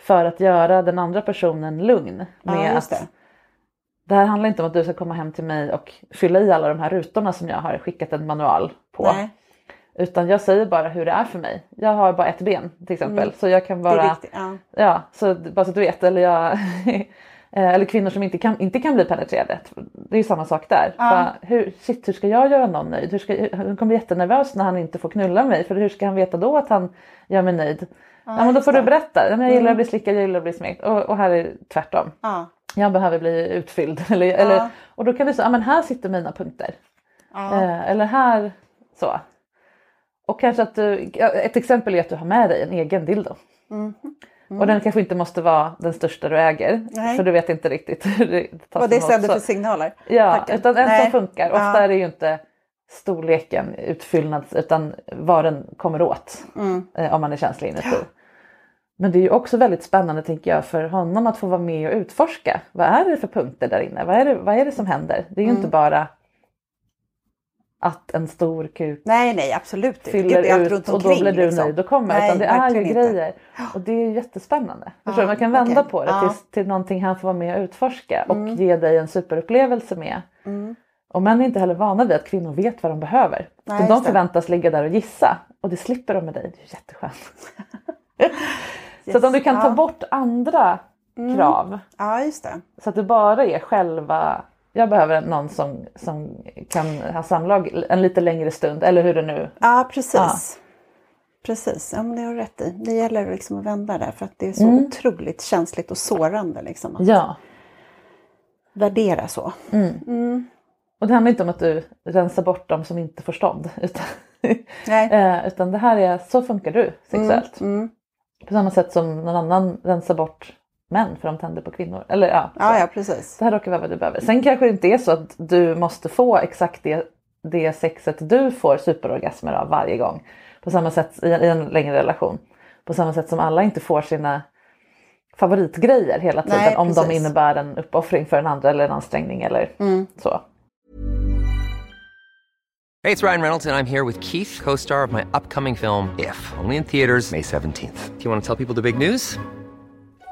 [SPEAKER 2] för att göra den andra personen lugn med att
[SPEAKER 3] det.
[SPEAKER 2] det här handlar inte om att du ska komma hem till mig och fylla i alla de här rutorna som jag har skickat en manual på.
[SPEAKER 3] Nej,
[SPEAKER 2] Utan jag säger bara hur det är för mig. Jag har bara ett ben till exempel.
[SPEAKER 3] Mm.
[SPEAKER 2] Så jag kan bara
[SPEAKER 3] viktigt. Ja.
[SPEAKER 2] Ja, så bara så att du vet. Eller, jag, eh, eller kvinnor som inte kan, inte kan bli penetrerade. Det är ju samma sak där.
[SPEAKER 3] Ja.
[SPEAKER 2] Bara, hur, shit, hur ska jag göra någon nöjd? Hur ska, han kommer bli jättenervös när han inte får knulla mig. För hur ska han veta då att han gör mig nöjd? Ja, men då får
[SPEAKER 3] det.
[SPEAKER 2] du berätta. Ja, jag gillar
[SPEAKER 3] Mm.
[SPEAKER 2] att bli slickad, jag gillar att bli smekt. Och, och här är det tvärtom.
[SPEAKER 3] Ja.
[SPEAKER 2] Jag behöver bli utfylld. Eller, eller, och då kan du säga, ja men här sitter mina punkter.
[SPEAKER 3] Ja.
[SPEAKER 2] Eh, eller här så. Och kanske att du, ja, ett exempel är att du har med dig en egen dildo.
[SPEAKER 3] Mm.
[SPEAKER 2] Och den kanske inte måste vara den största du äger.
[SPEAKER 3] Nej.
[SPEAKER 2] För du vet inte riktigt hur det tas
[SPEAKER 3] Vad det sänder för signaler.
[SPEAKER 2] Ja,
[SPEAKER 3] Tackar.
[SPEAKER 2] utan en
[SPEAKER 3] Nej.
[SPEAKER 2] som funkar. Ofta
[SPEAKER 3] Ja.
[SPEAKER 2] är det ju inte storleken, utfyllnads, utan vad den kommer åt.
[SPEAKER 3] Mm.
[SPEAKER 2] Eh, om man är känslig inuti. Men det är ju också väldigt spännande tänker jag för honom att få vara med och utforska. Vad är det för punkter där inne? Vad är det, vad är det som händer? Det är ju
[SPEAKER 3] Mm.
[SPEAKER 2] inte bara att en stor kuk
[SPEAKER 3] Nej, nej, absolut
[SPEAKER 2] fyller
[SPEAKER 3] allt
[SPEAKER 2] ut
[SPEAKER 3] runt
[SPEAKER 2] och då blir du
[SPEAKER 3] liksom.
[SPEAKER 2] nöjd och kommer.
[SPEAKER 3] Nej,
[SPEAKER 2] utan det är ju
[SPEAKER 3] inte.
[SPEAKER 2] grejer. Och det är jättespännande. Förstår du? Man kan vända
[SPEAKER 3] okej.
[SPEAKER 2] på det
[SPEAKER 3] Ja. Mm.
[SPEAKER 2] till, till någonting han får vara med och utforska och ge dig en superupplevelse med. Och män är inte heller vana vid att kvinnor vet vad de behöver.
[SPEAKER 3] Nej,
[SPEAKER 2] de
[SPEAKER 3] just det.
[SPEAKER 2] förväntas ligga där och gissa och det slipper de med dig. Det är jätteskönt. Så att om du kan ta
[SPEAKER 3] Ja. Mm.
[SPEAKER 2] bort andra krav
[SPEAKER 3] Ja, just det.
[SPEAKER 2] så att det bara är själva jag behöver någon som, som kan ha samlag en lite längre stund eller hur det nu
[SPEAKER 3] Ja, precis.
[SPEAKER 2] Ja.
[SPEAKER 3] Precis, ja, men det har du rätt i. Det gäller liksom att vända där för att det är så
[SPEAKER 2] Mm.
[SPEAKER 3] otroligt känsligt och sårande liksom, att
[SPEAKER 2] Ja.
[SPEAKER 3] värdera så.
[SPEAKER 2] Och det handlar inte om att du rensar bort dem som inte får stånd. Utan, eh, utan det här är, så funkar du sexuellt.
[SPEAKER 3] Mm.
[SPEAKER 2] På samma sätt som någon annan rensar bort män för de tänder på kvinnor. Eller ja, så.
[SPEAKER 3] Ja, ja, precis.
[SPEAKER 2] Det här råkar vara vad du behöver. Sen kanske det inte är så att du måste få exakt det, det sexet du får superorgasmer av varje gång. På samma sätt i, i en längre relation. På samma sätt som alla inte får sina favoritgrejer hela tiden.
[SPEAKER 3] Nej,
[SPEAKER 2] om de innebär en uppoffring för den andra eller en ansträngning eller så.
[SPEAKER 4] Hey, it's Ryan Reynolds, and I'm here with Keith, co star of my upcoming film, If, only in theaters, May 17th. Do you want to tell people the big news?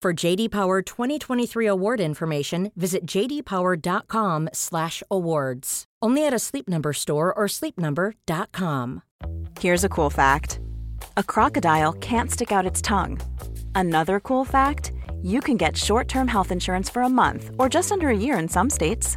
[SPEAKER 5] For JD Power 2023 award information, visit jdpower.com/awards. Only at a Sleep Number store or sleepnumber.com.
[SPEAKER 6] Here's a cool fact a crocodile can't stick out its tongue. Another cool fact you can get short term health insurance for a month or just under a year in some states.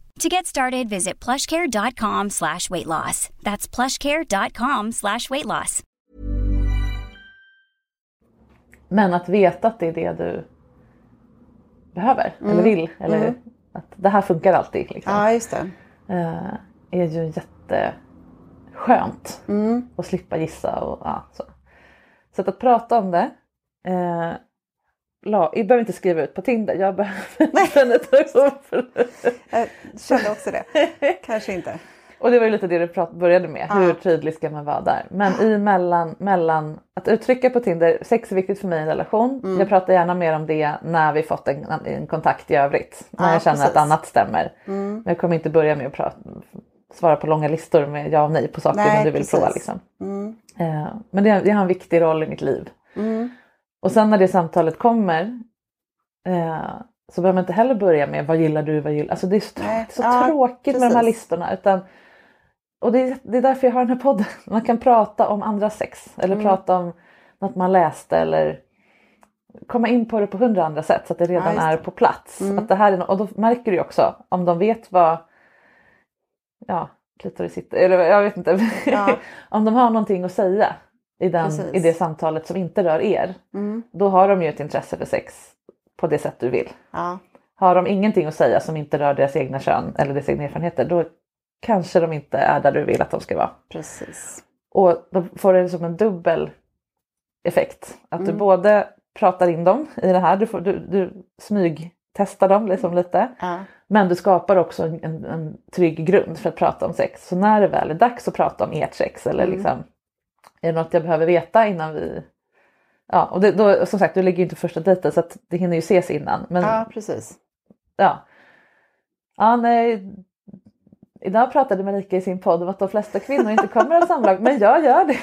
[SPEAKER 7] To get started, visit plushcare.com slash weight loss. That's plushcare.com slash weight loss.
[SPEAKER 2] Men att veta att det är det du behöver eller vill. Eller att det här funkar alltid. Liksom.
[SPEAKER 3] Ja, just det.
[SPEAKER 2] eh, är ju jätteskönt. Att slippa gissa och ja, så. Så att, att prata om det. La, jag behöver inte skriva ut på Tinder. Jag behöver ett
[SPEAKER 3] Jag kände också det. Kanske inte.
[SPEAKER 2] Och det var ju lite det du prat, började med. Hur tydlig ska man vara där? Men i mellan, mellan att uttrycka på Tinder, sex är viktigt för mig i en relation. Jag pratar gärna mer om det när vi fått en, en kontakt i övrigt. När
[SPEAKER 3] Ja,
[SPEAKER 2] jag känner
[SPEAKER 3] precis.
[SPEAKER 2] att annat stämmer. Men jag kommer inte börja med att prata, svara på långa listor med ja och nej på saker
[SPEAKER 3] Nej,
[SPEAKER 2] du vill
[SPEAKER 3] precis.
[SPEAKER 2] prova. Liksom.
[SPEAKER 3] Mm.
[SPEAKER 2] Eh, men det, det har en viktig roll i mitt liv.
[SPEAKER 3] Mm.
[SPEAKER 2] Och sen när det samtalet kommer eh, så behöver man inte heller börja med vad gillar du, vad gillar Alltså det är så,
[SPEAKER 3] Nej.
[SPEAKER 2] så
[SPEAKER 3] Ja,
[SPEAKER 2] tråkigt med de här
[SPEAKER 3] precis.
[SPEAKER 2] listorna. Utan, och det är, det är därför jag har den här podden. Man kan prata om andra sex eller
[SPEAKER 3] Mm.
[SPEAKER 2] prata om något man läste eller komma in på det på hundra andra sätt så att det redan
[SPEAKER 3] Ja, just
[SPEAKER 2] är
[SPEAKER 3] det.
[SPEAKER 2] på plats.
[SPEAKER 3] Mm.
[SPEAKER 2] Att det här är, no- och då märker du ju också om de vet vad ja, klitoris sitter, eller jag vet inte.
[SPEAKER 3] Ja.
[SPEAKER 2] om de har någonting att säga i, den, i det samtalet som inte rör er.
[SPEAKER 3] Mm.
[SPEAKER 2] Då har de ju ett intresse för sex på det sätt du vill.
[SPEAKER 3] Ja.
[SPEAKER 2] Har de ingenting att säga som inte rör deras egna kön eller deras egna erfarenheter då kanske de inte är där du vill att de ska vara.
[SPEAKER 3] Precis.
[SPEAKER 2] Och då får det som en dubbel effekt. Att du
[SPEAKER 3] Mm.
[SPEAKER 2] både pratar in dem i det här, du, får, du, du smygtestar dem liksom lite.
[SPEAKER 3] Ja.
[SPEAKER 2] Men du skapar också en, en, en trygg grund för att prata om sex. Så när det väl är dags att prata om ert sex eller
[SPEAKER 3] Mm.
[SPEAKER 2] liksom, är det något jag behöver veta innan vi... Ja, och det, då, som sagt, du ligger ju inte första dejten så att det hinner ju ses innan. Men
[SPEAKER 3] ja, precis.
[SPEAKER 2] ja. Ja, nej. Idag pratade Marika i sin podd om att de flesta kvinnor inte kommer av samlag. Men jag gör det.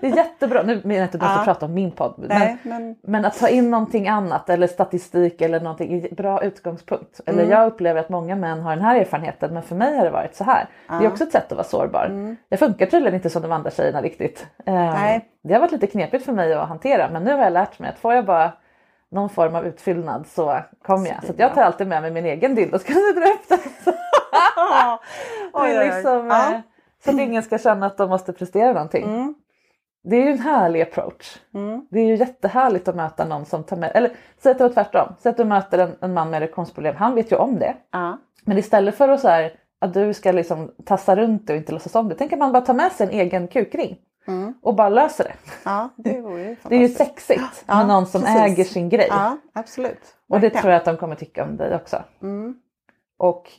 [SPEAKER 2] Det är jättebra. Nu menar jag inte att du måste
[SPEAKER 3] Ja.
[SPEAKER 2] prata om min podd. Men,
[SPEAKER 3] Nej, men
[SPEAKER 2] men att ta in någonting annat eller statistik eller någonting är bra utgångspunkt. Eller jag upplever att många män har den här erfarenheten men för mig har det varit så här. Det är också ett sätt att vara sårbar. Jag funkar tydligen inte som de andra tjejerna riktigt. Eh,
[SPEAKER 3] Nej.
[SPEAKER 2] Det har varit lite knepigt för mig att hantera men nu har jag lärt mig att får jag bara någon form av utfyllnad så kommer jag. Så jag tar alltid med mig min egen dildo och ska dra upp den.
[SPEAKER 3] Oj, oj,
[SPEAKER 2] liksom,
[SPEAKER 3] Ja.
[SPEAKER 2] eh, Så att ingen ska känna att de måste prestera någonting.
[SPEAKER 3] Mm.
[SPEAKER 2] Det är ju en härlig approach.
[SPEAKER 3] Mm.
[SPEAKER 2] Det är ju jättehärligt att möta någon som tar med, eller säg att det var tvärtom. Säg att du möter en, en man med erektionsproblem, han vet ju om det.
[SPEAKER 3] Ja.
[SPEAKER 2] Men istället för att, så här, att du ska liksom tassa runt det och inte låtsas om det, tänker man bara ta med sig en egen kukring
[SPEAKER 3] Mm.
[SPEAKER 2] och bara löser det.
[SPEAKER 3] ja, det vore
[SPEAKER 2] Det är ju sexigt
[SPEAKER 3] Ja,
[SPEAKER 2] med någon som
[SPEAKER 3] precis.
[SPEAKER 2] äger sin grej.
[SPEAKER 3] Ja, absolut.
[SPEAKER 2] och det tror jag att de kommer tycka om dig också.
[SPEAKER 3] Mm.
[SPEAKER 2] Och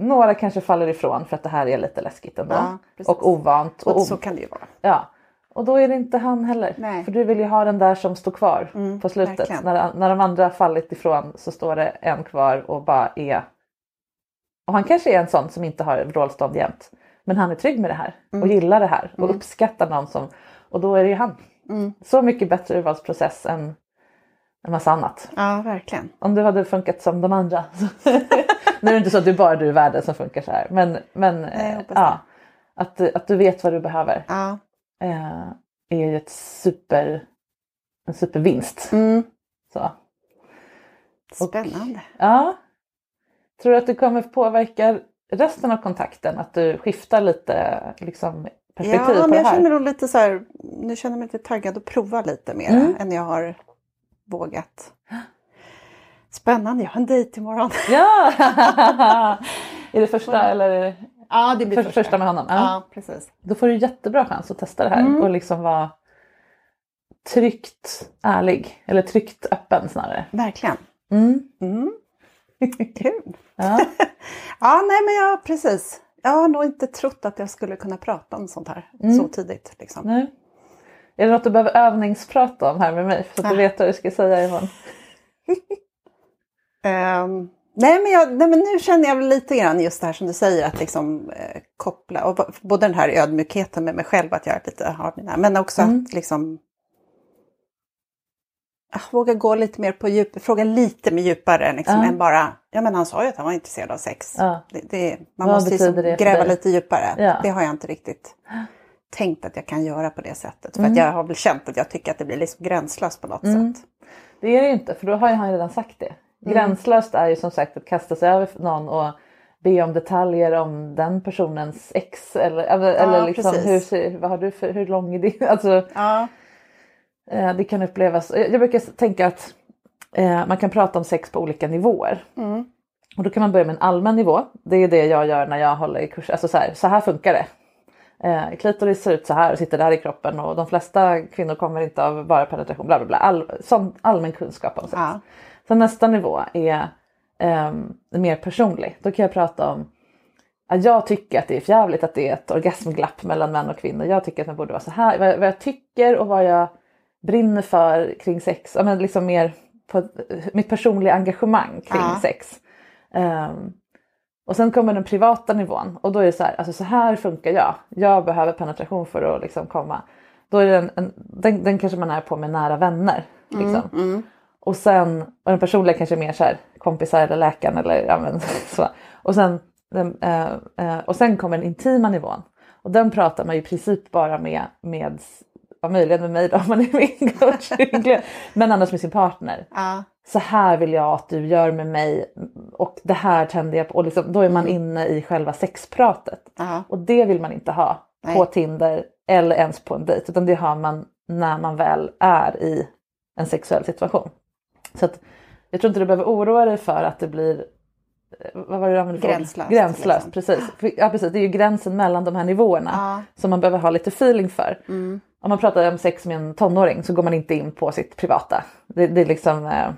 [SPEAKER 2] några kanske faller ifrån för att det här är lite läskigt ändå.
[SPEAKER 3] Ja,
[SPEAKER 2] och ovant. Och,
[SPEAKER 3] Och så kan det ju vara.
[SPEAKER 2] Ja. Och då är det inte han heller.
[SPEAKER 3] Nej.
[SPEAKER 2] För du vill ju ha den där som står kvar
[SPEAKER 3] Mm,
[SPEAKER 2] på slutet.
[SPEAKER 3] verkligen.
[SPEAKER 2] När, när de andra har fallit ifrån så står det en kvar och bara är... Och han kanske är en sån som inte har vrålstånd jämt. Men han är trygg med det här och gillar det här och uppskattar någon som... Och då är det ju han.
[SPEAKER 3] Mm.
[SPEAKER 2] Så mycket bättre urvalsprocess än en massa annat.
[SPEAKER 3] Ja, verkligen.
[SPEAKER 2] Om du hade funkat som de andra. nu är det inte så att du bara du i världen som funkar så här. Men, men
[SPEAKER 3] Nej, jag
[SPEAKER 2] ja, att, att du vet vad du behöver
[SPEAKER 3] Ja.
[SPEAKER 2] eh, är ju ett super, en supervinst.
[SPEAKER 3] Mm.
[SPEAKER 2] Så.
[SPEAKER 3] Spännande.
[SPEAKER 2] Ja. Tror du att det kommer påverka resten av kontakten? Att du skiftar lite liksom, perspektiv
[SPEAKER 3] Ja,
[SPEAKER 2] på
[SPEAKER 3] men
[SPEAKER 2] det
[SPEAKER 3] jag
[SPEAKER 2] här?
[SPEAKER 3] känner nog lite så här, nu känner jag mig lite taggad att prova lite mer
[SPEAKER 2] Mm.
[SPEAKER 3] än jag har vågat. Spännande, jag har en dejt imorgon.
[SPEAKER 2] Ja! är det första eller är det
[SPEAKER 3] Ja, det
[SPEAKER 2] för, första. med honom? Ja.
[SPEAKER 3] Ja, precis.
[SPEAKER 2] Då får du jättebra chans att testa det här
[SPEAKER 3] Mm.
[SPEAKER 2] och liksom vara tryggt ärlig. Eller tryggt öppen snarare.
[SPEAKER 3] Verkligen.
[SPEAKER 2] Mm.
[SPEAKER 3] Mm. Kul.
[SPEAKER 2] Ja.
[SPEAKER 3] Ja, nej men jag precis. Jag har nog inte trott att jag skulle kunna prata om sånt här
[SPEAKER 2] Mm.
[SPEAKER 3] så tidigt. Liksom.
[SPEAKER 2] Nej. Är det något du behöver övningsprata om här med mig? Så att du
[SPEAKER 3] Ah.
[SPEAKER 2] vet vad du ska säga imorgon.
[SPEAKER 3] Ehm, nej, men jag, nej men nu känner jag väl lite grann just det här som du säger att liksom eh, koppla, och både den här ödmjukheten med mig själv att jag lite har mina, men också
[SPEAKER 2] Mm.
[SPEAKER 3] att liksom ah, våga gå lite mer på djup, fråga lite mer djupare liksom,
[SPEAKER 2] Ja.
[SPEAKER 3] än bara, ja men han sa ju att han var intresserad av sex.
[SPEAKER 2] Ja.
[SPEAKER 3] Det, det, man
[SPEAKER 2] Vad
[SPEAKER 3] måste liksom gräva
[SPEAKER 2] dig?
[SPEAKER 3] lite djupare.
[SPEAKER 2] Ja.
[SPEAKER 3] Det har jag inte riktigt tänkt att jag kan göra på det sättet. För
[SPEAKER 2] Mm.
[SPEAKER 3] att jag har väl känt att jag tycker att det blir liksom gränslöst på något
[SPEAKER 2] Mm.
[SPEAKER 3] sätt.
[SPEAKER 2] Det är det ju inte för då har ju han redan sagt det.
[SPEAKER 3] Mm.
[SPEAKER 2] Gränslöst är ju som sagt att kasta sig över någon och be om detaljer om den personens ex eller, eller, eller liksom
[SPEAKER 3] precis.
[SPEAKER 2] hur, vad har du för, hur lång är din? Alltså,
[SPEAKER 3] Ja.
[SPEAKER 2] eh, det kan upplevas, jag jag brukar tänka att eh, man kan prata om sex på olika nivåer.
[SPEAKER 3] Mm.
[SPEAKER 2] Och då kan man börja med en allmän nivå. Det är det jag gör när jag håller i kurs. Alltså så här, så här funkar det. Eh, klitoris ser ut så här och sitter där i kroppen och de flesta kvinnor kommer inte av bara penetration. Bla bla bla. All, sån allmän kunskap om sex.
[SPEAKER 3] Ja.
[SPEAKER 2] Sen nästa nivå är ehm, mer personlig. Då kan jag prata om att jag tycker att det är jävligt att det är ett orgasmglapp mellan män och kvinnor. Jag tycker att man borde vara så här. Vad, vad jag tycker och vad jag brinner för kring sex. Ja, men liksom mer på mitt personliga engagemang kring
[SPEAKER 3] Ja.
[SPEAKER 2] sex. Ehm, Och sen kommer den privata nivån och då är det så här, alltså så här funkar jag. Jag behöver penetration för att liksom komma. Då är det en, en, den, den kanske man är på med nära vänner. Liksom.
[SPEAKER 3] Mm,
[SPEAKER 2] Och sen, och den personliga kanske är mer så här, kompisar eller läkaren eller ja, men, så. Och sen, den, eh, eh, och sen kommer den intima nivån. Och den pratar man ju i princip bara med, med ja, möjligen med mig då om man är min coach. men annars med sin partner.
[SPEAKER 3] Ja.
[SPEAKER 2] Så här vill jag att du gör med mig och det här tänder jag på. Och liksom, då är man
[SPEAKER 3] Mm.
[SPEAKER 2] inne i själva sexpratet.
[SPEAKER 3] Ja.
[SPEAKER 2] Och det vill man inte ha
[SPEAKER 3] Nej.
[SPEAKER 2] på Tinder eller ens på en dejt. Utan det har man när man väl är i en sexuell situation. Så att, jag tror inte du behöver oroa dig för att det blir eh, vad var det du använde?
[SPEAKER 3] Gränslöst,
[SPEAKER 2] Gränslöst,
[SPEAKER 3] liksom.
[SPEAKER 2] precis. Ja, precis. Det är ju gränsen mellan de här nivåerna
[SPEAKER 3] Ja.
[SPEAKER 2] som man behöver ha lite feeling för.
[SPEAKER 3] Mm.
[SPEAKER 2] Om man pratar om sex med en tonåring så går man inte in på sitt privata. Det, det är liksom, eh,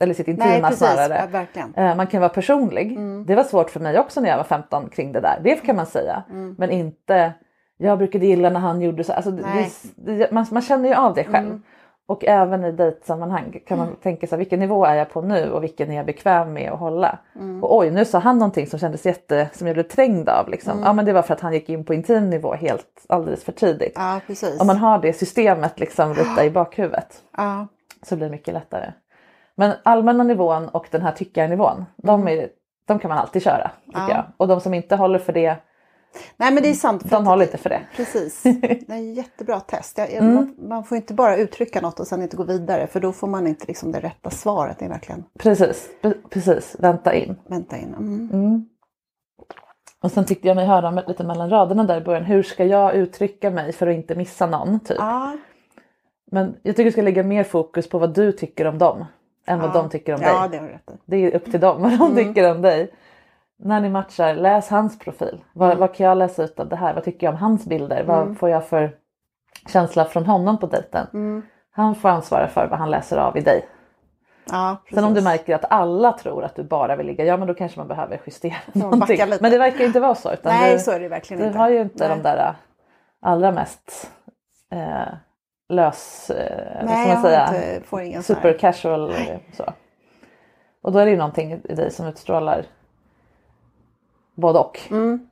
[SPEAKER 2] eller sitt intima
[SPEAKER 3] Nej, precis.
[SPEAKER 2] snarare.
[SPEAKER 3] Ja.
[SPEAKER 2] Eh, Man kan vara personlig.
[SPEAKER 3] Mm.
[SPEAKER 2] Det var svårt för mig också när jag var 15 kring det där. Det kan man säga.
[SPEAKER 3] Mm.
[SPEAKER 2] Men inte, jag brukade gilla när han gjorde så. Alltså, det, det, man, man känner ju av det själv.
[SPEAKER 3] Mm.
[SPEAKER 2] Och även i dejtsammanhang kan man tänka sig vilken nivå är jag på nu och vilken är jag bekväm med att hålla.
[SPEAKER 3] Mm.
[SPEAKER 2] Och oj, nu sa han någonting som kändes jätte, som jag blev trängd av. Liksom.
[SPEAKER 3] Mm.
[SPEAKER 2] Ja men det var för att han gick in på intim nivå helt alldeles för tidigt.
[SPEAKER 3] Ja.
[SPEAKER 2] Om man har det systemet liksom lite i bakhuvudet
[SPEAKER 3] Ja.
[SPEAKER 2] så blir det mycket lättare. Men allmänna nivån och den här tyckarnivån, de, är, de kan man alltid köra. Tycker
[SPEAKER 3] Mm. Ja.
[SPEAKER 2] jag. Och de som inte håller för det,
[SPEAKER 3] Nej men det är sant.
[SPEAKER 2] de håller inte för det.
[SPEAKER 3] Precis. Det är jättebra test. Jag, jag, man, man får inte bara uttrycka något och sen inte gå vidare för då får man inte liksom det rätta svaret. Det verkligen
[SPEAKER 2] Precis, pre- precis. vänta in.
[SPEAKER 3] vänta in. Mm.
[SPEAKER 2] Mm. Och sen tyckte jag mig höra med- lite mellan raderna där i början, hur ska jag uttrycka mig för att inte missa någon? Typ.
[SPEAKER 3] Ja,
[SPEAKER 2] Men jag tycker du ska lägga mer fokus på vad du tycker om dem än vad
[SPEAKER 3] ja.
[SPEAKER 2] de tycker om
[SPEAKER 3] Ja,
[SPEAKER 2] dig.
[SPEAKER 3] det har du rätt i.
[SPEAKER 2] Det är upp till dem vad de tycker om dig. När ni matchar, läs hans profil. Vad, vad kan jag läsa ut av det här? Vad tycker jag om hans bilder? Vad får jag för känsla från honom på dejten? Han får ansvara för vad han läser av i dig.
[SPEAKER 3] Ja, precis.
[SPEAKER 2] Sen om du märker att alla tror att du bara vill ligga, ja men då kanske man behöver justera
[SPEAKER 3] man
[SPEAKER 2] någonting.
[SPEAKER 3] lite.
[SPEAKER 2] Men det verkar inte vara så. Utan
[SPEAKER 3] Nej,
[SPEAKER 2] du,
[SPEAKER 3] så är det verkligen
[SPEAKER 2] du
[SPEAKER 3] inte.
[SPEAKER 2] har ju inte
[SPEAKER 3] Nej.
[SPEAKER 2] de där äh, allra mest eh, lös, eh,
[SPEAKER 3] Nej,
[SPEAKER 2] man säga,
[SPEAKER 3] inte, får så
[SPEAKER 2] super casual så. Och då är det ju någonting i dig som utstrålar både och.
[SPEAKER 3] Mm.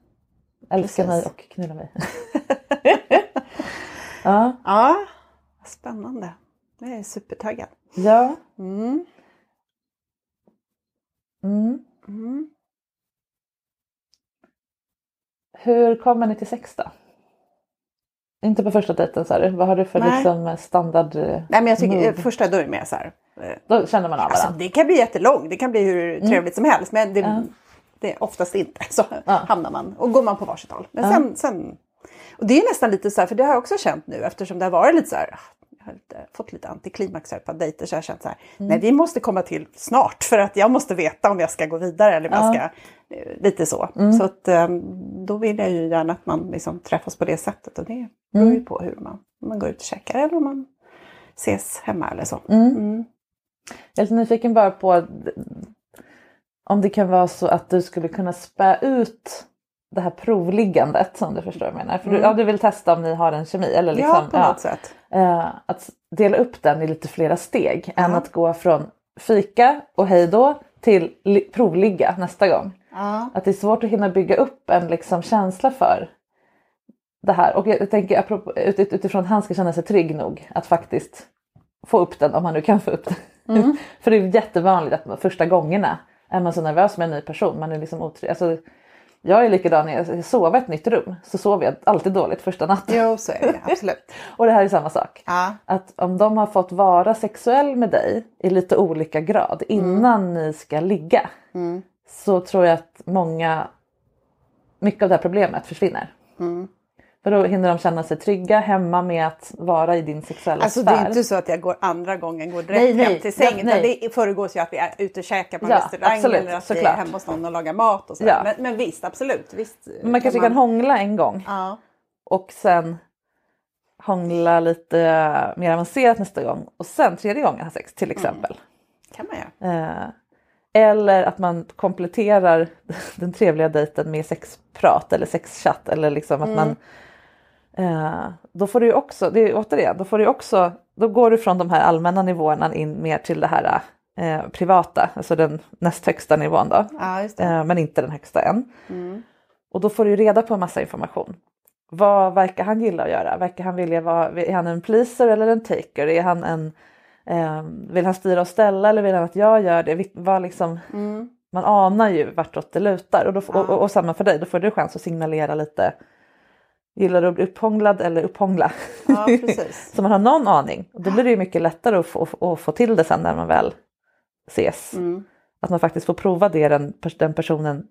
[SPEAKER 2] Älska
[SPEAKER 3] precis.
[SPEAKER 2] mig och knulla mig. ja,
[SPEAKER 3] Ja, spännande. Jag är supertaggad.
[SPEAKER 2] ja.
[SPEAKER 3] Mm.
[SPEAKER 2] Mm.
[SPEAKER 3] Mm.
[SPEAKER 2] Hur kommer ni till sex då? Inte på första dejten sa du. Vad har du för
[SPEAKER 3] Nej.
[SPEAKER 2] liksom, standard? eh,
[SPEAKER 3] Nej men jag tycker eh, första då är det mer så här. eh,
[SPEAKER 2] Då känner man av
[SPEAKER 3] Alltså,
[SPEAKER 2] varandra.
[SPEAKER 3] det kan bli jättelång, det kan bli hur trevligt som helst men det,
[SPEAKER 2] Ja.
[SPEAKER 3] det är oftast inte. Så
[SPEAKER 2] Ja.
[SPEAKER 3] hamnar man och går man på varsitt håll. Men sen, sen, och det är nästan lite så här, för det har jag också känt nu eftersom det har varit lite så här, jag fått lite antiklimax här på dejter så har jag känt så här,
[SPEAKER 2] Mm.
[SPEAKER 3] nej vi måste komma till snart för att jag måste veta om jag ska gå vidare eller om jag
[SPEAKER 2] Ja.
[SPEAKER 3] ska, eh, lite så.
[SPEAKER 2] Mm.
[SPEAKER 3] Så att eh, då vill jag ju gärna att man liksom träffas på det sättet och det beror
[SPEAKER 2] Mm.
[SPEAKER 3] ju på hur man, man går ut och käkar eller om man ses hemma eller så.
[SPEAKER 2] Mm.
[SPEAKER 3] Mm.
[SPEAKER 2] Jag är lite nyfiken bara på om det kan vara så att du skulle kunna spä ut det här provliggandet som du förstår vad jag menar. För du,
[SPEAKER 3] Mm.
[SPEAKER 2] ja, du vill testa om ni har en kemi eller liksom,
[SPEAKER 3] ja, på något sätt.
[SPEAKER 2] eh, att dela upp den i lite flera steg än
[SPEAKER 3] Ja.
[SPEAKER 2] att gå från fika och hej då till li- provligga nästa gång.
[SPEAKER 3] Ja.
[SPEAKER 2] Att det är svårt att hinna bygga upp en liksom känsla för det här. Och jag tänker apropå, ut, ut- utifrån att han ska känna sig trygg nog att faktiskt få upp den om han nu kan få upp den.
[SPEAKER 3] Mm.
[SPEAKER 2] för det är jättevanligt att första gångerna är man så nervös med en ny person. Man är liksom otrygg. Alltså, jag är likadan när jag sover ett nytt rum så sover jag alltid dåligt första natten.
[SPEAKER 3] Jo, så är det absolut.
[SPEAKER 2] Och det här är samma sak.
[SPEAKER 3] Ja.
[SPEAKER 2] Att om de har fått vara sexuell med dig i lite olika grad innan ni ska ligga
[SPEAKER 3] Mm.
[SPEAKER 2] så tror jag att många, mycket av det här problemet försvinner.
[SPEAKER 3] Mm.
[SPEAKER 2] För då hinner de känna sig trygga hemma med att vara i din sexuella
[SPEAKER 3] Alltså det
[SPEAKER 2] sfär.
[SPEAKER 3] är inte så att jag går andra gången går direkt
[SPEAKER 2] Nej, nej.
[SPEAKER 3] hem till sängen.
[SPEAKER 2] Ja, nej.
[SPEAKER 3] det föregås ju att vi är ute och käkar på en
[SPEAKER 2] Ja,
[SPEAKER 3] restaurang
[SPEAKER 2] absolut,
[SPEAKER 3] eller att vi är
[SPEAKER 2] såklart.
[SPEAKER 3] hemma hos någon och lagar mat och så.
[SPEAKER 2] Ja.
[SPEAKER 3] Men, men visst, absolut. Visst,
[SPEAKER 2] Man kanske kan hångla en gång
[SPEAKER 3] Ja.
[SPEAKER 2] och sen hångla lite mer avancerat nästa gång och sen tredje gången ha sex till exempel.
[SPEAKER 3] kan man göra.
[SPEAKER 2] Eh, eller att man kompletterar den trevliga dejten med sexprat eller sexchatt eller liksom att man eh, då får du också, det är återigen, då får du också, då går du från de här allmänna nivåerna in mer till det här eh, privata, alltså den näst högsta nivån då.
[SPEAKER 3] Ja.
[SPEAKER 2] Eh, men inte den högsta än.
[SPEAKER 3] Mm.
[SPEAKER 2] Och då får du reda på en massa information. Vad verkar han gilla att göra? Verkar han vilja vara, är han en pleaser eller en taker? Är han en, eh, vill han styra och ställa eller vill han att jag gör det? Vad liksom,
[SPEAKER 3] Mm.
[SPEAKER 2] Man anar ju vartåt det lutar och, då, och, och, och samma för dig, då får du chans att signalera lite. Gillar du att bli upphånglad eller upphångla?
[SPEAKER 3] Ja, precis.
[SPEAKER 2] Så man har någon aning. Och då blir det ju mycket lättare att få, att få till det sen när man väl ses.
[SPEAKER 3] Mm.
[SPEAKER 2] Att man faktiskt får prova det den, den personen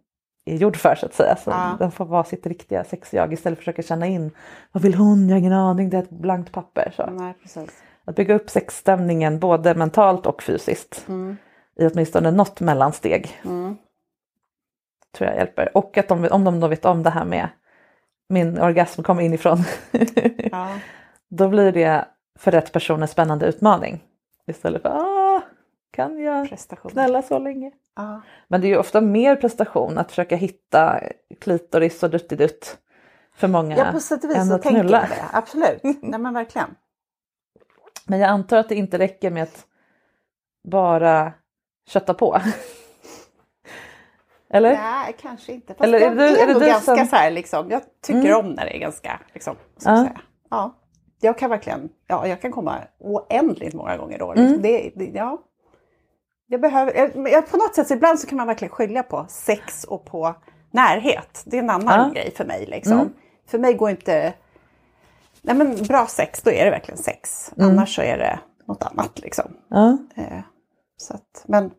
[SPEAKER 2] är gjord för så att säga. Så
[SPEAKER 3] Ja.
[SPEAKER 2] Den får vara sitt riktiga sexjag istället för att försöka känna in vad vill hon? Jag har ingen aning, det är ett blankt papper. Så.
[SPEAKER 3] Nej, precis.
[SPEAKER 2] Att bygga upp sexstämningen både mentalt och fysiskt
[SPEAKER 3] Mm.
[SPEAKER 2] i åtminstone något mellansteg
[SPEAKER 3] Mm.
[SPEAKER 2] tror jag hjälper. Och att de, om de då vet om det här med min orgasm kommer inifrån
[SPEAKER 3] Ja.
[SPEAKER 2] då blir det för rätt person en spännande utmaning. Istället för ah, kan jag
[SPEAKER 3] Prestation.
[SPEAKER 2] knälla så länge?
[SPEAKER 3] Ja.
[SPEAKER 2] Men det är ju ofta mer prestation att försöka hitta klitoris och duttidutt för många
[SPEAKER 3] ja, på sätt och vis så
[SPEAKER 2] att
[SPEAKER 3] tänker jag det. Absolut. Nej, men verkligen.
[SPEAKER 2] Men jag antar att det inte räcker med att bara kötta på. Eller?
[SPEAKER 3] Nej, kanske inte. Fast
[SPEAKER 2] Eller är
[SPEAKER 3] jag
[SPEAKER 2] det-
[SPEAKER 3] är,
[SPEAKER 2] är du
[SPEAKER 3] ganska
[SPEAKER 2] som-
[SPEAKER 3] så här liksom. Jag tycker
[SPEAKER 2] Mm.
[SPEAKER 3] om när det är ganska liksom. jag,
[SPEAKER 2] Ja.
[SPEAKER 3] säga. Ja. jag kan verkligen, ja, jag kan komma oändligt många gånger då. Liksom.
[SPEAKER 2] Mm.
[SPEAKER 3] Det, det, ja. Jag behöver, jag, på något sätt så ibland så kan man verkligen skilja på sex och på närhet. Det är en annan
[SPEAKER 2] Ja.
[SPEAKER 3] grej för mig liksom.
[SPEAKER 2] Mm.
[SPEAKER 3] För mig går inte, nej men bra sex, då är det verkligen sex.
[SPEAKER 2] Mm.
[SPEAKER 3] Annars så är det något annat liksom. Eh, så att, men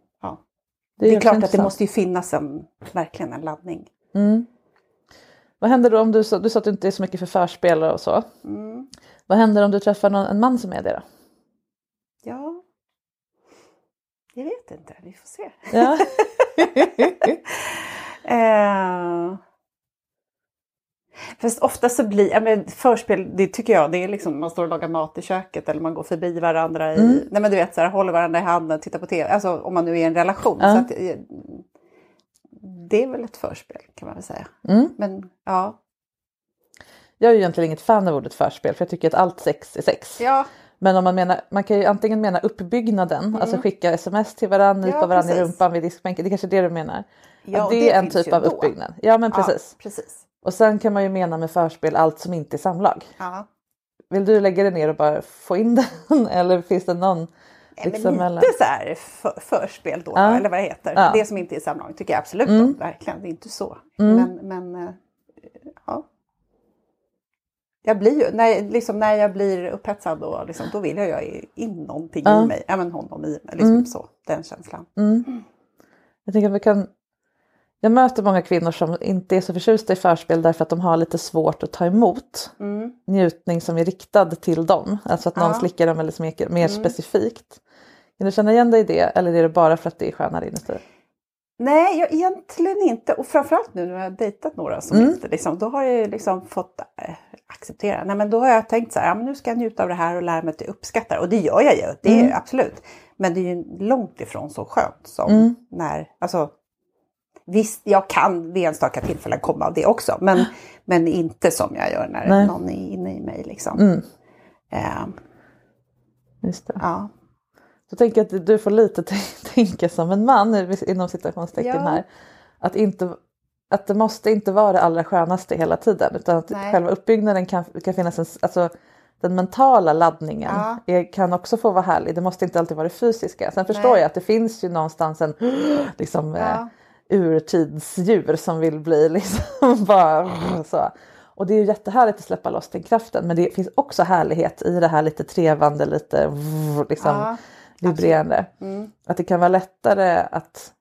[SPEAKER 2] det
[SPEAKER 3] det är, klart att det måste ju finnas en, verkligen en laddning.
[SPEAKER 2] Mm. Vad händer då om du, du sa att du inte är så mycket för förspel och så.
[SPEAKER 3] Mm.
[SPEAKER 2] Vad händer om du träffar någon, en man som är det då?
[SPEAKER 3] Ja, jag vet inte. Vi får se.
[SPEAKER 2] Ja.
[SPEAKER 3] eh, fast ofta så blir, ja, men förspel, det tycker jag, det är liksom man står och lagar mat i köket eller man går förbi varandra i,
[SPEAKER 2] Mm.
[SPEAKER 3] nej men du vet så här, håller varandra i handen, tittar på tv, alltså om man nu är i en relation.
[SPEAKER 2] Ja.
[SPEAKER 3] Så att, eh, det är väl ett förspel kan man väl säga.
[SPEAKER 2] Mm.
[SPEAKER 3] Men ja,
[SPEAKER 2] Jag är ju egentligen inget fan av ordet förspel för jag tycker att allt sex är sex.
[SPEAKER 3] ja,
[SPEAKER 2] Men om man menar, man kan ju antingen mena uppbyggnaden, alltså skicka sms till varandra, nypa
[SPEAKER 3] Mm. Ja,
[SPEAKER 2] varandra i
[SPEAKER 3] precis.
[SPEAKER 2] rumpan vid diskbänken, det är kanske är det du menar?
[SPEAKER 3] ja
[SPEAKER 2] att det, är en typ av
[SPEAKER 3] då.
[SPEAKER 2] uppbyggnad. Ja men precis.
[SPEAKER 3] Ja, precis.
[SPEAKER 2] Och sen kan man ju mena med förspel allt som inte är samlag.
[SPEAKER 3] Ja.
[SPEAKER 2] Vill du lägga dig ner och bara få in den eller finns det någon
[SPEAKER 3] Nej,
[SPEAKER 2] liksom
[SPEAKER 3] lite så här för, förspel då,
[SPEAKER 2] Ja.
[SPEAKER 3] eller vad det heter.
[SPEAKER 2] Ja.
[SPEAKER 3] Det som inte är samlag tycker jag absolut
[SPEAKER 2] Mm.
[SPEAKER 3] om, verkligen. Det är inte så.
[SPEAKER 2] Mm.
[SPEAKER 3] Men, men eh, ja. Jag blir ju, när, liksom, när jag blir upphetsad då, liksom, då vill jag ju in någonting
[SPEAKER 2] Ja.
[SPEAKER 3] i mig. Men honom i mig, liksom
[SPEAKER 2] Mm.
[SPEAKER 3] så. Den känslan.
[SPEAKER 2] Mm. Jag tänker att vi kan jag möter många kvinnor som inte är så förtjusta i förspel därför att de har lite svårt att ta emot
[SPEAKER 3] Mm.
[SPEAKER 2] njutning som är riktad till dem. Alltså att någon
[SPEAKER 3] Ja.
[SPEAKER 2] slickar dem eller smeker mer
[SPEAKER 3] Mm.
[SPEAKER 2] specifikt. Kan du känna igen dig i det eller är det bara för att det är skönare inuti?
[SPEAKER 3] Nej, jag, egentligen inte. Och framförallt nu när jag har dejtat några som
[SPEAKER 2] Mm.
[SPEAKER 3] inte liksom, då har jag ju liksom fått äh, acceptera. Nej, men då har jag tänkt så här, ja, men nu ska jag njuta av det här och lära mig att uppskatta. Och det gör jag ju, det är
[SPEAKER 2] Mm.
[SPEAKER 3] absolut. Men det är ju långt ifrån så skönt som
[SPEAKER 2] Mm.
[SPEAKER 3] när, alltså Visst, jag kan vid enstaka tillfällen komma av det också, men, men inte som jag gör när
[SPEAKER 2] Nej.
[SPEAKER 3] någon är inne i mig. Liksom.
[SPEAKER 2] Mm.
[SPEAKER 3] Eh,
[SPEAKER 2] Just det.
[SPEAKER 3] ja.
[SPEAKER 2] Så tänker jag att du får lite tänka som en man inom citationstecken
[SPEAKER 3] Ja.
[SPEAKER 2] här. Att, inte, att det måste inte vara det allra skönaste hela tiden utan att
[SPEAKER 3] Nej.
[SPEAKER 2] själva uppbyggnaden kan, kan finnas en, alltså den mentala laddningen
[SPEAKER 3] Ja.
[SPEAKER 2] är, kan också få vara härlig. Det måste inte alltid vara det fysiska. Sen förstår
[SPEAKER 3] Nej.
[SPEAKER 2] jag att det finns ju någonstans en liksom, eh,
[SPEAKER 3] Ja.
[SPEAKER 2] Urtidsdjur som vill bli liksom bara så. Och det är ju jättehärligt att släppa loss den kraften men det finns också härlighet i det här lite trevande, lite liksom
[SPEAKER 3] Ja,
[SPEAKER 2] vibrerande.
[SPEAKER 3] Mm.
[SPEAKER 2] Att det kan vara lättare att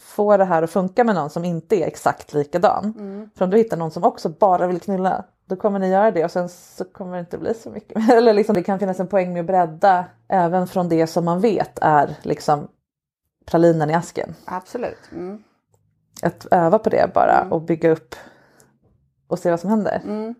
[SPEAKER 2] få det här att funka med någon som inte är exakt likadan.
[SPEAKER 3] Mm.
[SPEAKER 2] För om du hittar någon som också bara vill knulla då kommer ni göra det och sen så kommer det inte bli så mycket. Eller liksom, det kan finnas en poäng med att bredda även från det som man vet är liksom pralinen i asken.
[SPEAKER 3] Absolut. Mm.
[SPEAKER 2] Att öva på det bara och bygga upp och se vad som händer.
[SPEAKER 3] Mm.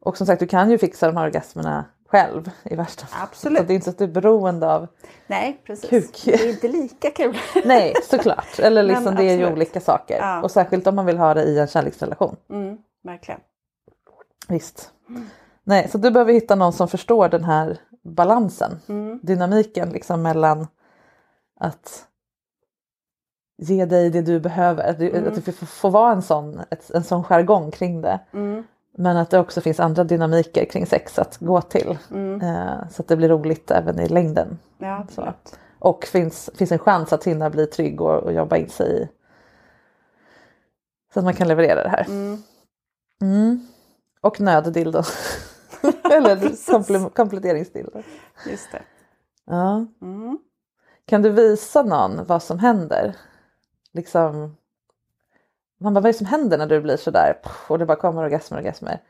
[SPEAKER 2] Och som sagt du kan ju fixa de här orgasmerna själv i värsta fall.
[SPEAKER 3] Absolut.
[SPEAKER 2] Så det är inte så att du är beroende av
[SPEAKER 3] Nej, precis.
[SPEAKER 2] Kuk.
[SPEAKER 3] Det är inte lika kul.
[SPEAKER 2] Nej såklart. Eller
[SPEAKER 3] Men
[SPEAKER 2] liksom det är ju olika saker.
[SPEAKER 3] Ja.
[SPEAKER 2] Och särskilt om man vill ha det i en kärleksrelation.
[SPEAKER 3] Mm, verkligen.
[SPEAKER 2] Visst. Nej, så du behöver hitta någon som förstår den här balansen.
[SPEAKER 3] Mm.
[SPEAKER 2] Dynamiken liksom mellan att ge dig det du behöver. Att, du,
[SPEAKER 3] Mm.
[SPEAKER 2] att det får, vara en sån, en sån jargong kring det.
[SPEAKER 3] Mm.
[SPEAKER 2] Men att det också finns andra dynamiker kring sex att gå till.
[SPEAKER 3] Mm.
[SPEAKER 2] Eh, så att det blir roligt även i längden.
[SPEAKER 3] Ja.
[SPEAKER 2] Och finns, finns en chans att hinna bli trygg och, och jobba in sig i. Så att man kan leverera det här.
[SPEAKER 3] Mm.
[SPEAKER 2] Mm. Och nöddildo. Eller komple- kompletteringsdildo.
[SPEAKER 3] Just det.
[SPEAKER 2] Ja.
[SPEAKER 3] Mm.
[SPEAKER 2] Kan du visa någon vad som händer? Liksom, man bara, vad är det som händer när du blir sådär och det bara kommer orgasmer och orgasmer?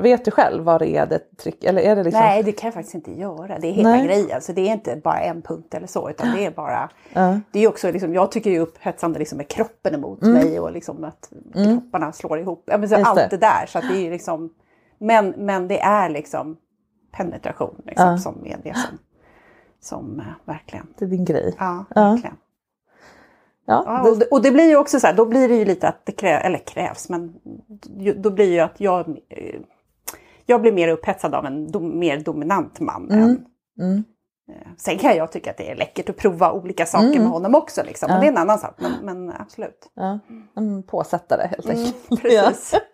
[SPEAKER 2] Vet du själv vad det är det tryck, eller är det liksom?
[SPEAKER 3] Nej, det kan jag faktiskt inte göra. Det är hela
[SPEAKER 2] Nej.
[SPEAKER 3] grejen. Så det är inte bara en punkt eller så, utan det är bara...
[SPEAKER 2] Ja.
[SPEAKER 3] Det är också liksom, jag tycker ju upphetsande liksom med kroppen emot
[SPEAKER 2] Mm.
[SPEAKER 3] mig och liksom att kropparna slår ihop. Ja, men så
[SPEAKER 2] Just
[SPEAKER 3] allt
[SPEAKER 2] det.
[SPEAKER 3] där. Så det är liksom, men, men det är liksom penetration liksom,
[SPEAKER 2] Ja.
[SPEAKER 3] som är det som, som eh, verkligen...
[SPEAKER 2] Det är din grej.
[SPEAKER 3] Ja, verkligen.
[SPEAKER 2] Ja,
[SPEAKER 3] Ja, och, det, och det blir ju också så här, då blir det ju lite att det krävs, eller krävs, men då blir ju att jag, eh, jag blir mer upphetsad av en dom, mer dominant man. Än,
[SPEAKER 2] Mm.
[SPEAKER 3] eh, sen kan jag tycka att det är läckert att prova olika saker
[SPEAKER 2] Mm.
[SPEAKER 3] med honom också, liksom,
[SPEAKER 2] Ja.
[SPEAKER 3] och det är en annan sak, men, men absolut.
[SPEAKER 2] Ja, en påsättare helt
[SPEAKER 3] Mm,
[SPEAKER 2] enkelt.
[SPEAKER 3] precis.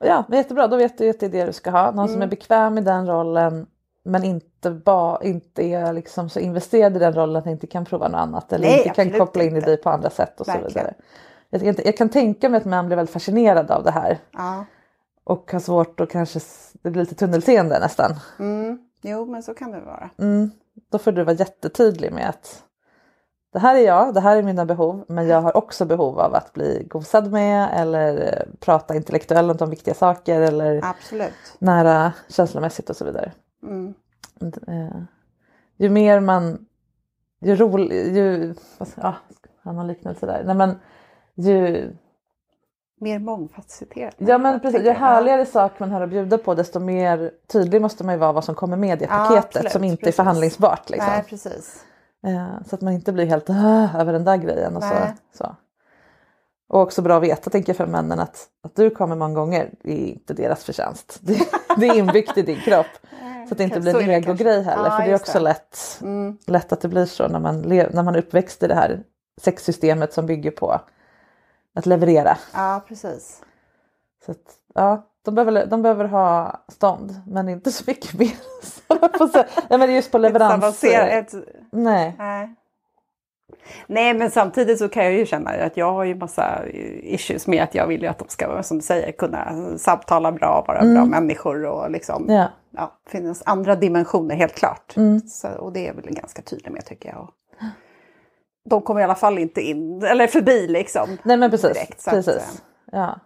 [SPEAKER 2] Ja. men jättebra, då vet du att det är det du ska ha. Någon som är
[SPEAKER 3] Mm.
[SPEAKER 2] bekväm i den rollen men inte, ba, inte är liksom så investerad i den rollen att den inte kan prova något annat eller
[SPEAKER 3] Nej,
[SPEAKER 2] inte kan koppla in i dig på andra sätt och så
[SPEAKER 3] Verkligen.
[SPEAKER 2] vidare. Jag, kan- jag kan tänka mig att män blir väldigt fascinerade av det här
[SPEAKER 3] Ja.
[SPEAKER 2] och har svårt att kanske, det blir lite tunnelseende nästan.
[SPEAKER 3] Mm. Jo, men så kan det vara.
[SPEAKER 2] Mm. Då får du vara jättetydlig med att det här är jag, det här är mina behov, men jag har också behov av att bli gosad med eller eh, prata intellektuellt om viktiga saker eller
[SPEAKER 3] Absolut.
[SPEAKER 2] nära känslomässigt och så vidare.
[SPEAKER 3] Mm.
[SPEAKER 2] Eh, ju mer man, ju rolig, ju, ja, har någon liknelse där? Nej men ju,
[SPEAKER 3] Mer mångfacetterat.
[SPEAKER 2] ja men precis, ju härligare sak man har att bjuda på desto mer tydlig måste man ju vara vad som kommer med i
[SPEAKER 3] Ja,
[SPEAKER 2] paketet
[SPEAKER 3] absolut,
[SPEAKER 2] som inte
[SPEAKER 3] precis.
[SPEAKER 2] är förhandlingsbart. Liksom.
[SPEAKER 3] Nej, precis.
[SPEAKER 2] Eh, Så att man inte blir helt över den där grejen. Och, så, så. och också bra att veta tänker jag för männen att, att du kommer många gånger är inte deras förtjänst. Det, det är inbyggt i din kropp. Så att det inte blir en egogrej heller.
[SPEAKER 3] Ja,
[SPEAKER 2] för det är också
[SPEAKER 3] det.
[SPEAKER 2] lätt,
[SPEAKER 3] Mm.
[SPEAKER 2] lätt att det blir så när man, när man är uppväxt i det här sexsystemet som bygger på att leverera.
[SPEAKER 3] Ja, precis.
[SPEAKER 2] Så att, ja, de, behöver, de behöver ha stånd men inte så mycket mer. Ja, men det är just på leverans.
[SPEAKER 3] Avancerat.
[SPEAKER 2] Nej.
[SPEAKER 3] Nej. Nej, men samtidigt så kan jag ju känna att jag har ju massa issues med att jag vill ju att de ska, som du säger, kunna samtala bra, vara bra människor och liksom,
[SPEAKER 2] Ja.
[SPEAKER 3] Ja, finnas andra dimensioner helt klart.
[SPEAKER 2] Mm.
[SPEAKER 3] Så, och det är väl ganska tydligt med tycker jag. Och de kommer i alla fall inte in, eller förbi liksom.
[SPEAKER 2] Nej men precis.
[SPEAKER 3] direkt, så att,
[SPEAKER 2] precis.
[SPEAKER 3] eh,
[SPEAKER 2] ja.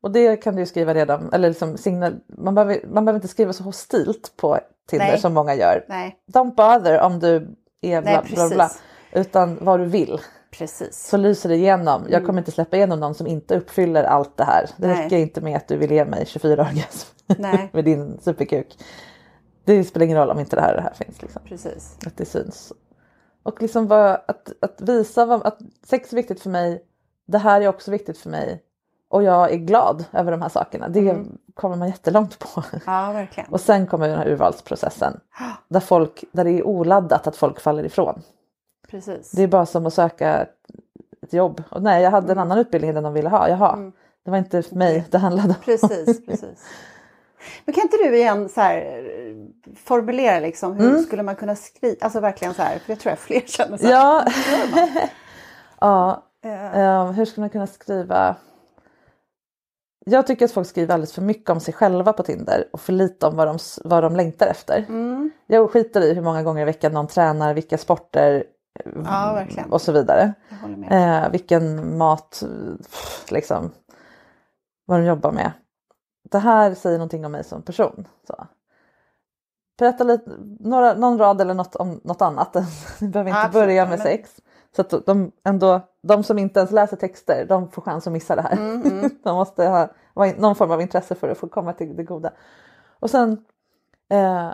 [SPEAKER 2] Och det kan du ju skriva redan, eller liksom signal, man, behöver, man behöver inte skriva så hostilt på Tinder
[SPEAKER 3] Nej.
[SPEAKER 2] som många gör.
[SPEAKER 3] Nej,
[SPEAKER 2] Don't bother om du är bla
[SPEAKER 3] Nej,
[SPEAKER 2] bla bla.
[SPEAKER 3] precis.
[SPEAKER 2] Utan vad du vill.
[SPEAKER 3] Precis.
[SPEAKER 2] Så lyser det igenom. Jag kommer inte släppa igenom någon som inte uppfyller allt det här. Det
[SPEAKER 3] Nej.
[SPEAKER 2] räcker inte med att du vill ge mig 24 orgasm med din superkuk. Det spelar ingen roll om inte det här det här finns. Liksom.
[SPEAKER 3] Precis.
[SPEAKER 2] Att det syns. Och liksom vad, att, att visa vad, att sex är viktigt för mig. Det här är också viktigt för mig. Och jag är glad över de här sakerna. Det
[SPEAKER 3] Mm.
[SPEAKER 2] kommer man jättelångt på.
[SPEAKER 3] Ja, verkligen.
[SPEAKER 2] Och sen kommer den här urvalsprocessen. Där, folk, där det är oladdat att folk faller ifrån.
[SPEAKER 3] Precis.
[SPEAKER 2] Det är bara som att söka ett, jobb. Och nej, jag hade en annan utbildning än de ville ha. Jaha, det var inte för mig det handlade om.
[SPEAKER 3] Precis, precis. Men kan inte du igen så här, formulera liksom, hur
[SPEAKER 2] Mm.
[SPEAKER 3] skulle man kunna skriva, alltså verkligen så här, för jag tror jag fler känner så här.
[SPEAKER 2] Ja, ja
[SPEAKER 3] eh,
[SPEAKER 2] hur ska man kunna skriva? Jag tycker att folk skriver alldeles för mycket om sig själva på Tinder och för lite om vad de, vad de längtar efter.
[SPEAKER 3] Mm.
[SPEAKER 2] Jag skiter i hur många gånger i veckan någon tränar, vilka sporter
[SPEAKER 3] Ja, verkligen.
[SPEAKER 2] och så vidare. Eh, vilken mat, pff, liksom, vad de jobbar med. Det här säger någonting om mig som person. Så. Berätta lite, några, någon rad eller något om något annat. Du behöver inte
[SPEAKER 3] Absolut,
[SPEAKER 2] börja med
[SPEAKER 3] men-
[SPEAKER 2] sex. Så att de, ändå, de som inte ens läser texter, de får chans att missa det här.
[SPEAKER 3] Mm,
[SPEAKER 2] de måste ha ha någon form av intresse för att få komma till det goda. Och sen, eh,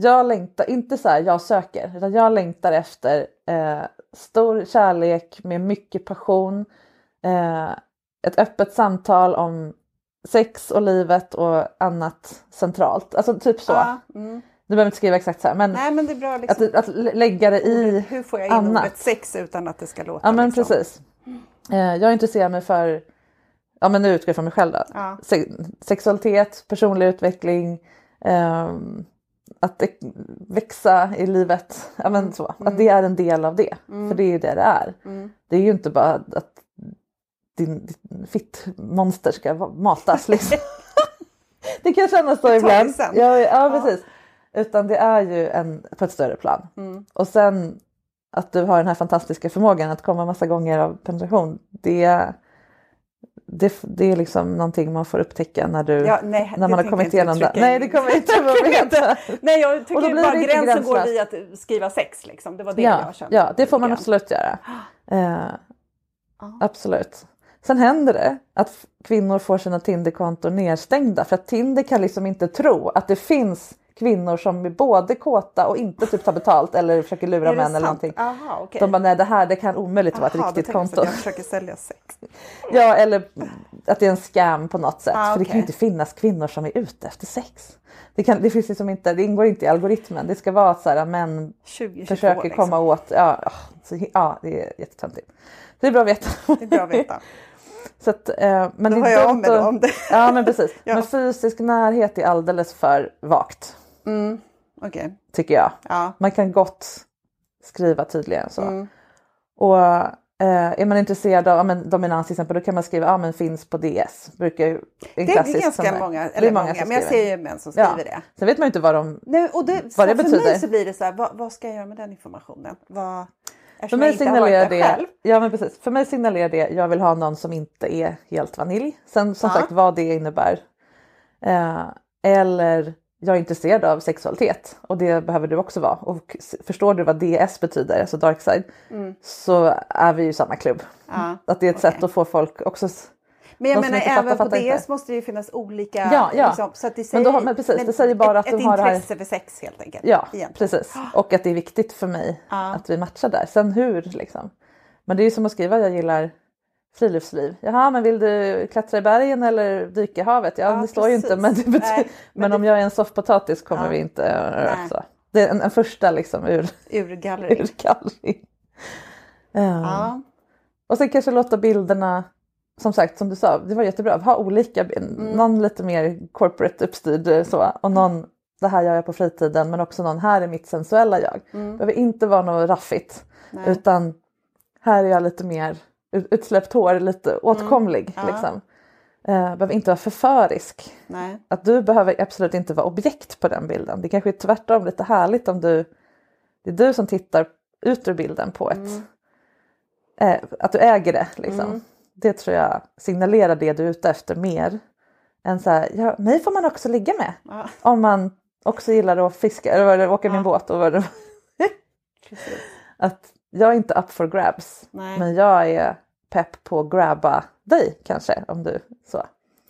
[SPEAKER 2] jag längtar, inte så här jag söker, utan jag längtar efter eh, stor kärlek med mycket passion, eh, ett öppet samtal om sex och livet och annat centralt. Alltså typ så.
[SPEAKER 3] Ja, mm.
[SPEAKER 2] Du behöver inte skriva exakt så här men,
[SPEAKER 3] Nej men det är bra liksom.
[SPEAKER 2] att, att lägga det i
[SPEAKER 3] Hur får jag in
[SPEAKER 2] annat.
[SPEAKER 3] ordet sex utan att det ska låta
[SPEAKER 2] Ja men
[SPEAKER 3] liksom.
[SPEAKER 2] precis. Eh, jag intresserar mig för, ja men nu utgår jag från mig själv då.
[SPEAKER 3] Ja.
[SPEAKER 2] Se- sexualitet, personlig utveckling, ehm, att växa i livet. Ja, men så. Att det är en del av det. För det är ju det det är. Det är ju inte bara att din, din fittmonster ska matas liksom. det kan kännas så ibland. Ja, ja, precis. Utan det är ju en, på ett större plan. Och sen att du har den här fantastiska förmågan att komma massa gånger av penetration. Det, det, det är liksom någonting man får upptäcka när, du,
[SPEAKER 3] Ja, nej,
[SPEAKER 2] när man har kommit igenom det. Nej det kommer inte att veta.
[SPEAKER 3] Nej jag
[SPEAKER 2] Och då
[SPEAKER 3] tycker
[SPEAKER 2] blir
[SPEAKER 3] bara gränsen går
[SPEAKER 2] gränslöst.
[SPEAKER 3] vid att skriva sex liksom. Det var det
[SPEAKER 2] Ja,
[SPEAKER 3] jag kände.
[SPEAKER 2] ja det får man absolut göra. Eh, Absolut. Sen händer det att kvinnor får sina Tinderkonton nedstängda för att Tinder kan liksom inte tro att det finns kvinnor som är både kåta och inte typ tar betalt eller försöker lura män eller
[SPEAKER 3] sant?
[SPEAKER 2] någonting.
[SPEAKER 3] Aha, okej.
[SPEAKER 2] De bara nej det här det kan omöjligt vara ett
[SPEAKER 3] Aha, då
[SPEAKER 2] riktigt
[SPEAKER 3] tänker jag
[SPEAKER 2] konto.
[SPEAKER 3] att Jag försöker sälja sex.
[SPEAKER 2] Ja eller att det är en scam på något sätt.
[SPEAKER 3] Ah,
[SPEAKER 2] För det kan ju inte finnas kvinnor som är ute efter sex. Det, kan, det, finns liksom inte, det ingår inte i algoritmen. Det ska vara så här män
[SPEAKER 3] 20, 22
[SPEAKER 2] försöker
[SPEAKER 3] liksom.
[SPEAKER 2] komma åt. Ja, ja, så, ja det är jättetöntigt. Det är bra att veta.
[SPEAKER 3] Det är bra att veta.
[SPEAKER 2] Så att, eh, men
[SPEAKER 3] Då har jag
[SPEAKER 2] dumt
[SPEAKER 3] med
[SPEAKER 2] att-
[SPEAKER 3] om det.
[SPEAKER 2] Ja men precis.
[SPEAKER 3] Ja.
[SPEAKER 2] Men fysisk närhet är alldeles för vagt.
[SPEAKER 3] Okej.
[SPEAKER 2] Tycker jag.
[SPEAKER 3] Ja.
[SPEAKER 2] Man kan gott skriva tydligare så.
[SPEAKER 3] Mm.
[SPEAKER 2] Och eh, är man intresserad av men, dominans till exempel då kan man skriva ja men finns på DS. Brukar ju, en
[SPEAKER 3] Det är ganska
[SPEAKER 2] som
[SPEAKER 3] många, eller många,
[SPEAKER 2] som
[SPEAKER 3] men jag ser ju män som skriver
[SPEAKER 2] ja.
[SPEAKER 3] det.
[SPEAKER 2] Sen vet man ju inte vad de...
[SPEAKER 3] Nej, och det,
[SPEAKER 2] Vad det
[SPEAKER 3] för
[SPEAKER 2] betyder.
[SPEAKER 3] mig så blir det så här, vad, vad ska jag göra med den informationen? Vad,
[SPEAKER 2] För mig signalerar det,
[SPEAKER 3] själv.
[SPEAKER 2] ja men precis. För mig signalerar det, jag vill ha någon som inte är helt vanilj. Sen som
[SPEAKER 3] Ja.
[SPEAKER 2] sagt vad det innebär. Eh, eller jag är intresserad av sexualitet och det behöver du också vara. Och förstår du vad DS betyder, alltså dark side, så är vi ju samma klubb.
[SPEAKER 3] Mm. Ja,
[SPEAKER 2] Att det är ett
[SPEAKER 3] okej.
[SPEAKER 2] sätt att få folk också
[SPEAKER 3] Men jag
[SPEAKER 2] de
[SPEAKER 3] menar
[SPEAKER 2] inte fattar,
[SPEAKER 3] även på
[SPEAKER 2] fattar inte.
[SPEAKER 3] DS måste det ju finnas olika...
[SPEAKER 2] Ja, ja.
[SPEAKER 3] Liksom, så att det
[SPEAKER 2] Men
[SPEAKER 3] säger,
[SPEAKER 2] då har- men precis, det säger bara
[SPEAKER 3] ett,
[SPEAKER 2] att de
[SPEAKER 3] ett
[SPEAKER 2] har det här-
[SPEAKER 3] intresse för sex helt enkelt.
[SPEAKER 2] Ja,
[SPEAKER 3] egentligen.
[SPEAKER 2] precis. Och att det är viktigt för mig
[SPEAKER 3] Ja.
[SPEAKER 2] att vi matchar där. Sen hur liksom. Men det är ju som att skriva jag gillar friluftsliv. Jaha, men vill du klättra i bergen eller dyka i havet? Ja,
[SPEAKER 3] Ja,
[SPEAKER 2] det står ju inte. Men, det betyder,
[SPEAKER 3] Nej,
[SPEAKER 2] men,
[SPEAKER 3] men
[SPEAKER 2] om jag är en soffpotatis kommer
[SPEAKER 3] Ja.
[SPEAKER 2] vi inte...
[SPEAKER 3] Nej.
[SPEAKER 2] Så. Det är en, en första liksom ur,
[SPEAKER 3] Urgallring.
[SPEAKER 2] ur gallring. Ja.
[SPEAKER 3] Ja.
[SPEAKER 2] Och sen kanske låta bilderna, som sagt som du sa, det var jättebra, ha olika,
[SPEAKER 3] Mm.
[SPEAKER 2] någon lite mer corporate uppstyrd eh, så och någon det här gör jag på fritiden men också någon här är mitt sensuella jag.
[SPEAKER 3] Mm.
[SPEAKER 2] Det behöver inte vara något raffigt utan här är jag lite mer utsläppt hår, lite åtkomlig.
[SPEAKER 3] Mm. Ja.
[SPEAKER 2] Liksom. Eh, behöver inte vara förförisk.
[SPEAKER 3] Nej.
[SPEAKER 2] Att du behöver absolut inte vara objekt på den bilden. Det kanske är tvärtom lite härligt om du det är du som tittar ut ur bilden på ett
[SPEAKER 3] Mm.
[SPEAKER 2] eh, att du äger det liksom. Det tror jag signalerar det du är ute efter mer än så här, ja, mig får man också ligga med.
[SPEAKER 3] Ja.
[SPEAKER 2] Om man också gillar att fiska eller åka min båt och vad det. Att jag är inte up for grabs
[SPEAKER 3] Nej.
[SPEAKER 2] men jag är pepp på att grabba dig kanske om du så.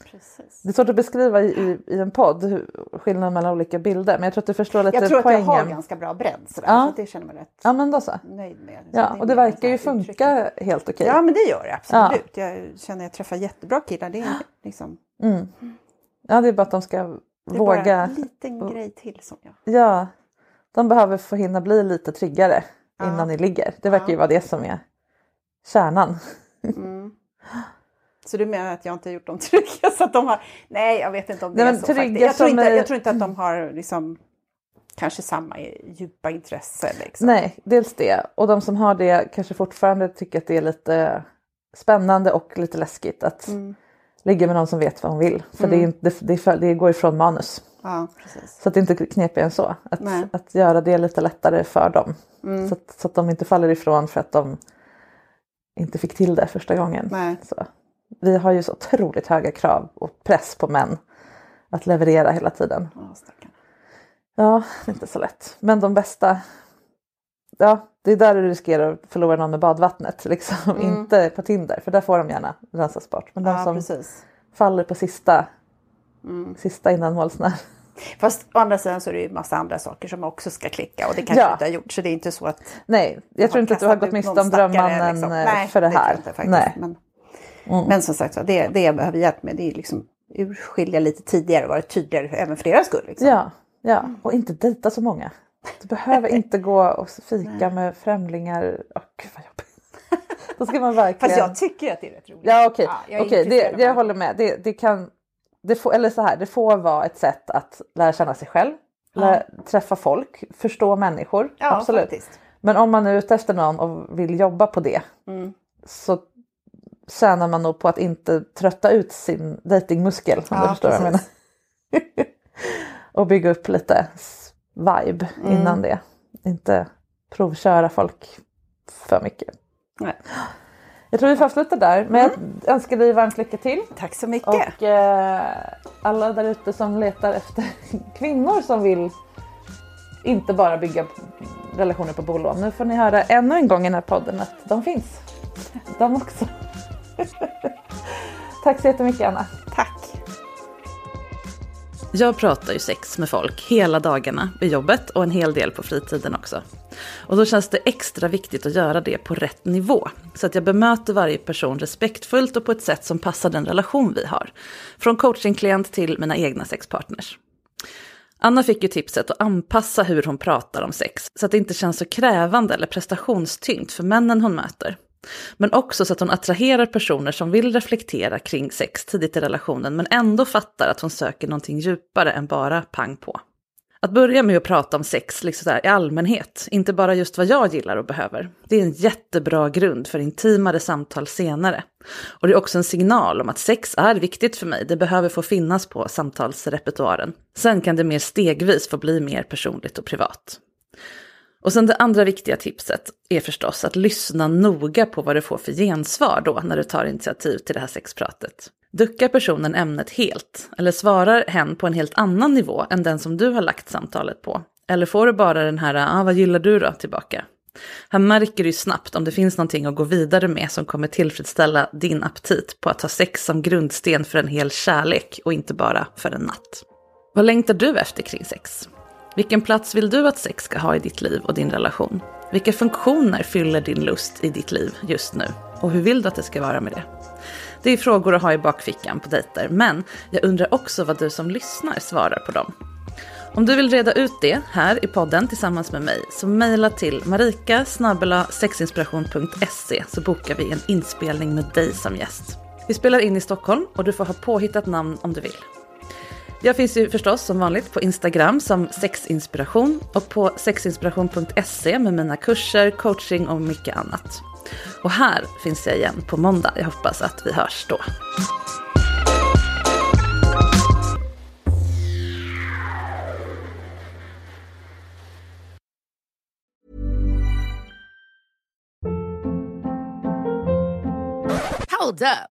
[SPEAKER 3] Precis.
[SPEAKER 2] Det är svårt att beskriva i, i, i en podd hur, skillnaden mellan olika bilder men jag tror att du förstår lite
[SPEAKER 3] Jag tror att
[SPEAKER 2] poängen.
[SPEAKER 3] jag har ganska bra bredd sådär,
[SPEAKER 2] Ja.
[SPEAKER 3] så att det känner jag mig rätt
[SPEAKER 2] Ja men då så.
[SPEAKER 3] nöjd med. Så
[SPEAKER 2] Ja,
[SPEAKER 3] är
[SPEAKER 2] och det verkar ju funka helt okej.
[SPEAKER 3] Ja men det gör det absolut. Jag känner att jag träffar jättebra killar. Det är, liksom,
[SPEAKER 2] Ja, det är bara att de ska
[SPEAKER 3] det är bara
[SPEAKER 2] våga.
[SPEAKER 3] en liten grej till som jag...
[SPEAKER 2] Ja, de behöver få hinna bli lite tryggare innan ni ligger. Det verkar ju vara det som är kärnan.
[SPEAKER 3] Så du menar att jag inte har gjort dem trygga så att de har... Nej jag vet inte om det
[SPEAKER 2] Nej,
[SPEAKER 3] är så
[SPEAKER 2] trygga
[SPEAKER 3] faktiskt. Jag tror, inte,
[SPEAKER 2] är-
[SPEAKER 3] jag tror inte att de har liksom kanske samma djupa intresse. Liksom.
[SPEAKER 2] Nej, dels det. Och de som har det kanske fortfarande tycker att det är lite spännande och lite läskigt att
[SPEAKER 3] Mm.
[SPEAKER 2] ligga med någon som vet vad hon vill. För det, är inte, det, det, det går ifrån manus.
[SPEAKER 3] Ja, precis.
[SPEAKER 2] Så att det är inte knepigare än så. Att,
[SPEAKER 3] Nej. Mm.
[SPEAKER 2] att göra det lite lättare för dem. Så, att, så att de inte faller ifrån för att de inte fick till det första gången.
[SPEAKER 3] Nej.
[SPEAKER 2] Så. Vi har ju så otroligt höga krav och press på män att leverera hela tiden.
[SPEAKER 3] Ja, stackarn.
[SPEAKER 2] Ja, det är inte så lätt. Men de bästa, ja det är där du riskerar att förlora någon med badvattnet. Liksom. Inte på Tinder, för där får de gärna rensas bort. Men de
[SPEAKER 3] Ja,
[SPEAKER 2] som
[SPEAKER 3] precis.
[SPEAKER 2] faller på sista, sista innan målsnär.
[SPEAKER 3] Fast å andra sidan så är det ju massa andra saker som också ska klicka och det kanske
[SPEAKER 2] Ja.
[SPEAKER 3] inte har gjort. Så det är inte så att
[SPEAKER 2] Nej, jag tror inte att du har gått miste om drömmannen
[SPEAKER 3] liksom.
[SPEAKER 2] eh, för det här.
[SPEAKER 3] inte faktiskt.
[SPEAKER 2] Nej.
[SPEAKER 3] Men, men som sagt så, det, det jag behöver hjälp med det är liksom urskilja lite tidigare och vara tydligare även för deras skull. Liksom.
[SPEAKER 2] Ja, Ja, och inte dejta så många. Du behöver inte gå och fika med främlingar. Oh, gud vad jobbigt. Då ska man verkligen...
[SPEAKER 3] Fast jag tycker att det är rätt roligt.
[SPEAKER 2] Ja okej,
[SPEAKER 3] Ja, jag
[SPEAKER 2] det, det jag håller med. Det, det kan, det får, eller så här, det får vara ett sätt att lära känna sig själv, lära, träffa folk, förstå människor.
[SPEAKER 3] Ja,
[SPEAKER 2] absolut.
[SPEAKER 3] faktiskt.
[SPEAKER 2] Men om man är ute efter någon och vill jobba på det
[SPEAKER 3] Mm.
[SPEAKER 2] så tjänar man nog på att inte trötta ut sin datingmuskel. Om
[SPEAKER 3] Ja,
[SPEAKER 2] förstår jag och bygga upp lite vibe
[SPEAKER 3] Mm.
[SPEAKER 2] innan det. Inte provköra folk för mycket.
[SPEAKER 3] Nej.
[SPEAKER 2] Jag tror vi får avsluta där. Men jag önskar dig varmt lycka till.
[SPEAKER 3] Tack så mycket.
[SPEAKER 2] Och eh, alla där ute som letar efter kvinnor som vill inte bara bygga relationer på bolån. Nu får ni höra ännu en gång i den här podden att de finns. De också. Tack så jättemycket Anna.
[SPEAKER 3] Tack.
[SPEAKER 2] Jag pratar ju sex med folk hela dagarna vid jobbet och en hel del på fritiden också. Och då känns det extra viktigt att göra det på rätt nivå. Så att jag bemöter varje person respektfullt och på ett sätt som passar den relation vi har. Från coachingklient till mina egna sexpartners. Anna fick ju tipset att anpassa hur hon pratar om sex så att det inte känns så krävande eller prestationstyngt för männen hon möter. Men också så att hon attraherar personer som vill reflektera kring sex tidigt i relationen men ändå fattar att hon söker någonting djupare än bara pang på. Att börja med att prata om sex liksom så här, i allmänhet, inte bara just vad jag gillar och behöver. Det är en jättebra grund för intimare samtal senare. Och det är också en signal om att sex är viktigt för mig, det behöver få finnas på samtalsrepertoaren. Sen kan det mer stegvis få bli mer personligt och privat. Och sen det andra viktiga tipset är förstås att lyssna noga på vad du får för gensvar då när du tar initiativ till det här sexpratet. Duckar personen ämnet helt? Eller svarar hen på en helt annan nivå än den som du har lagt samtalet på? Eller får du bara den här, ah, vad gillar du då, tillbaka? Här märker du snabbt om det finns någonting att gå vidare med som kommer tillfredsställa din aptit på att ha sex som grundsten för en hel kärlek och inte bara för en natt. Vad längtar du efter kring sex? Vilken plats vill du att sex ska ha i ditt liv och din relation? Vilka funktioner fyller din lust i ditt liv just nu? Och hur vill du att det ska vara med det? Det är frågor att ha i bakfickan på dejter, men jag undrar också vad du som lyssnar svarar på dem. Om du vill reda ut det här i podden tillsammans med mig så mejla till marika sexinspiration.se så bokar vi en inspelning med dig som gäst. Vi spelar in i Stockholm och du får ha påhittat namn om du vill. Jag finns ju förstås som vanligt på Instagram som sexinspiration och på sexinspiration.se med mina kurser, coaching och mycket annat. Och här finns jag igen på måndag. Jag hoppas att vi hörs då.
[SPEAKER 8] Hold up.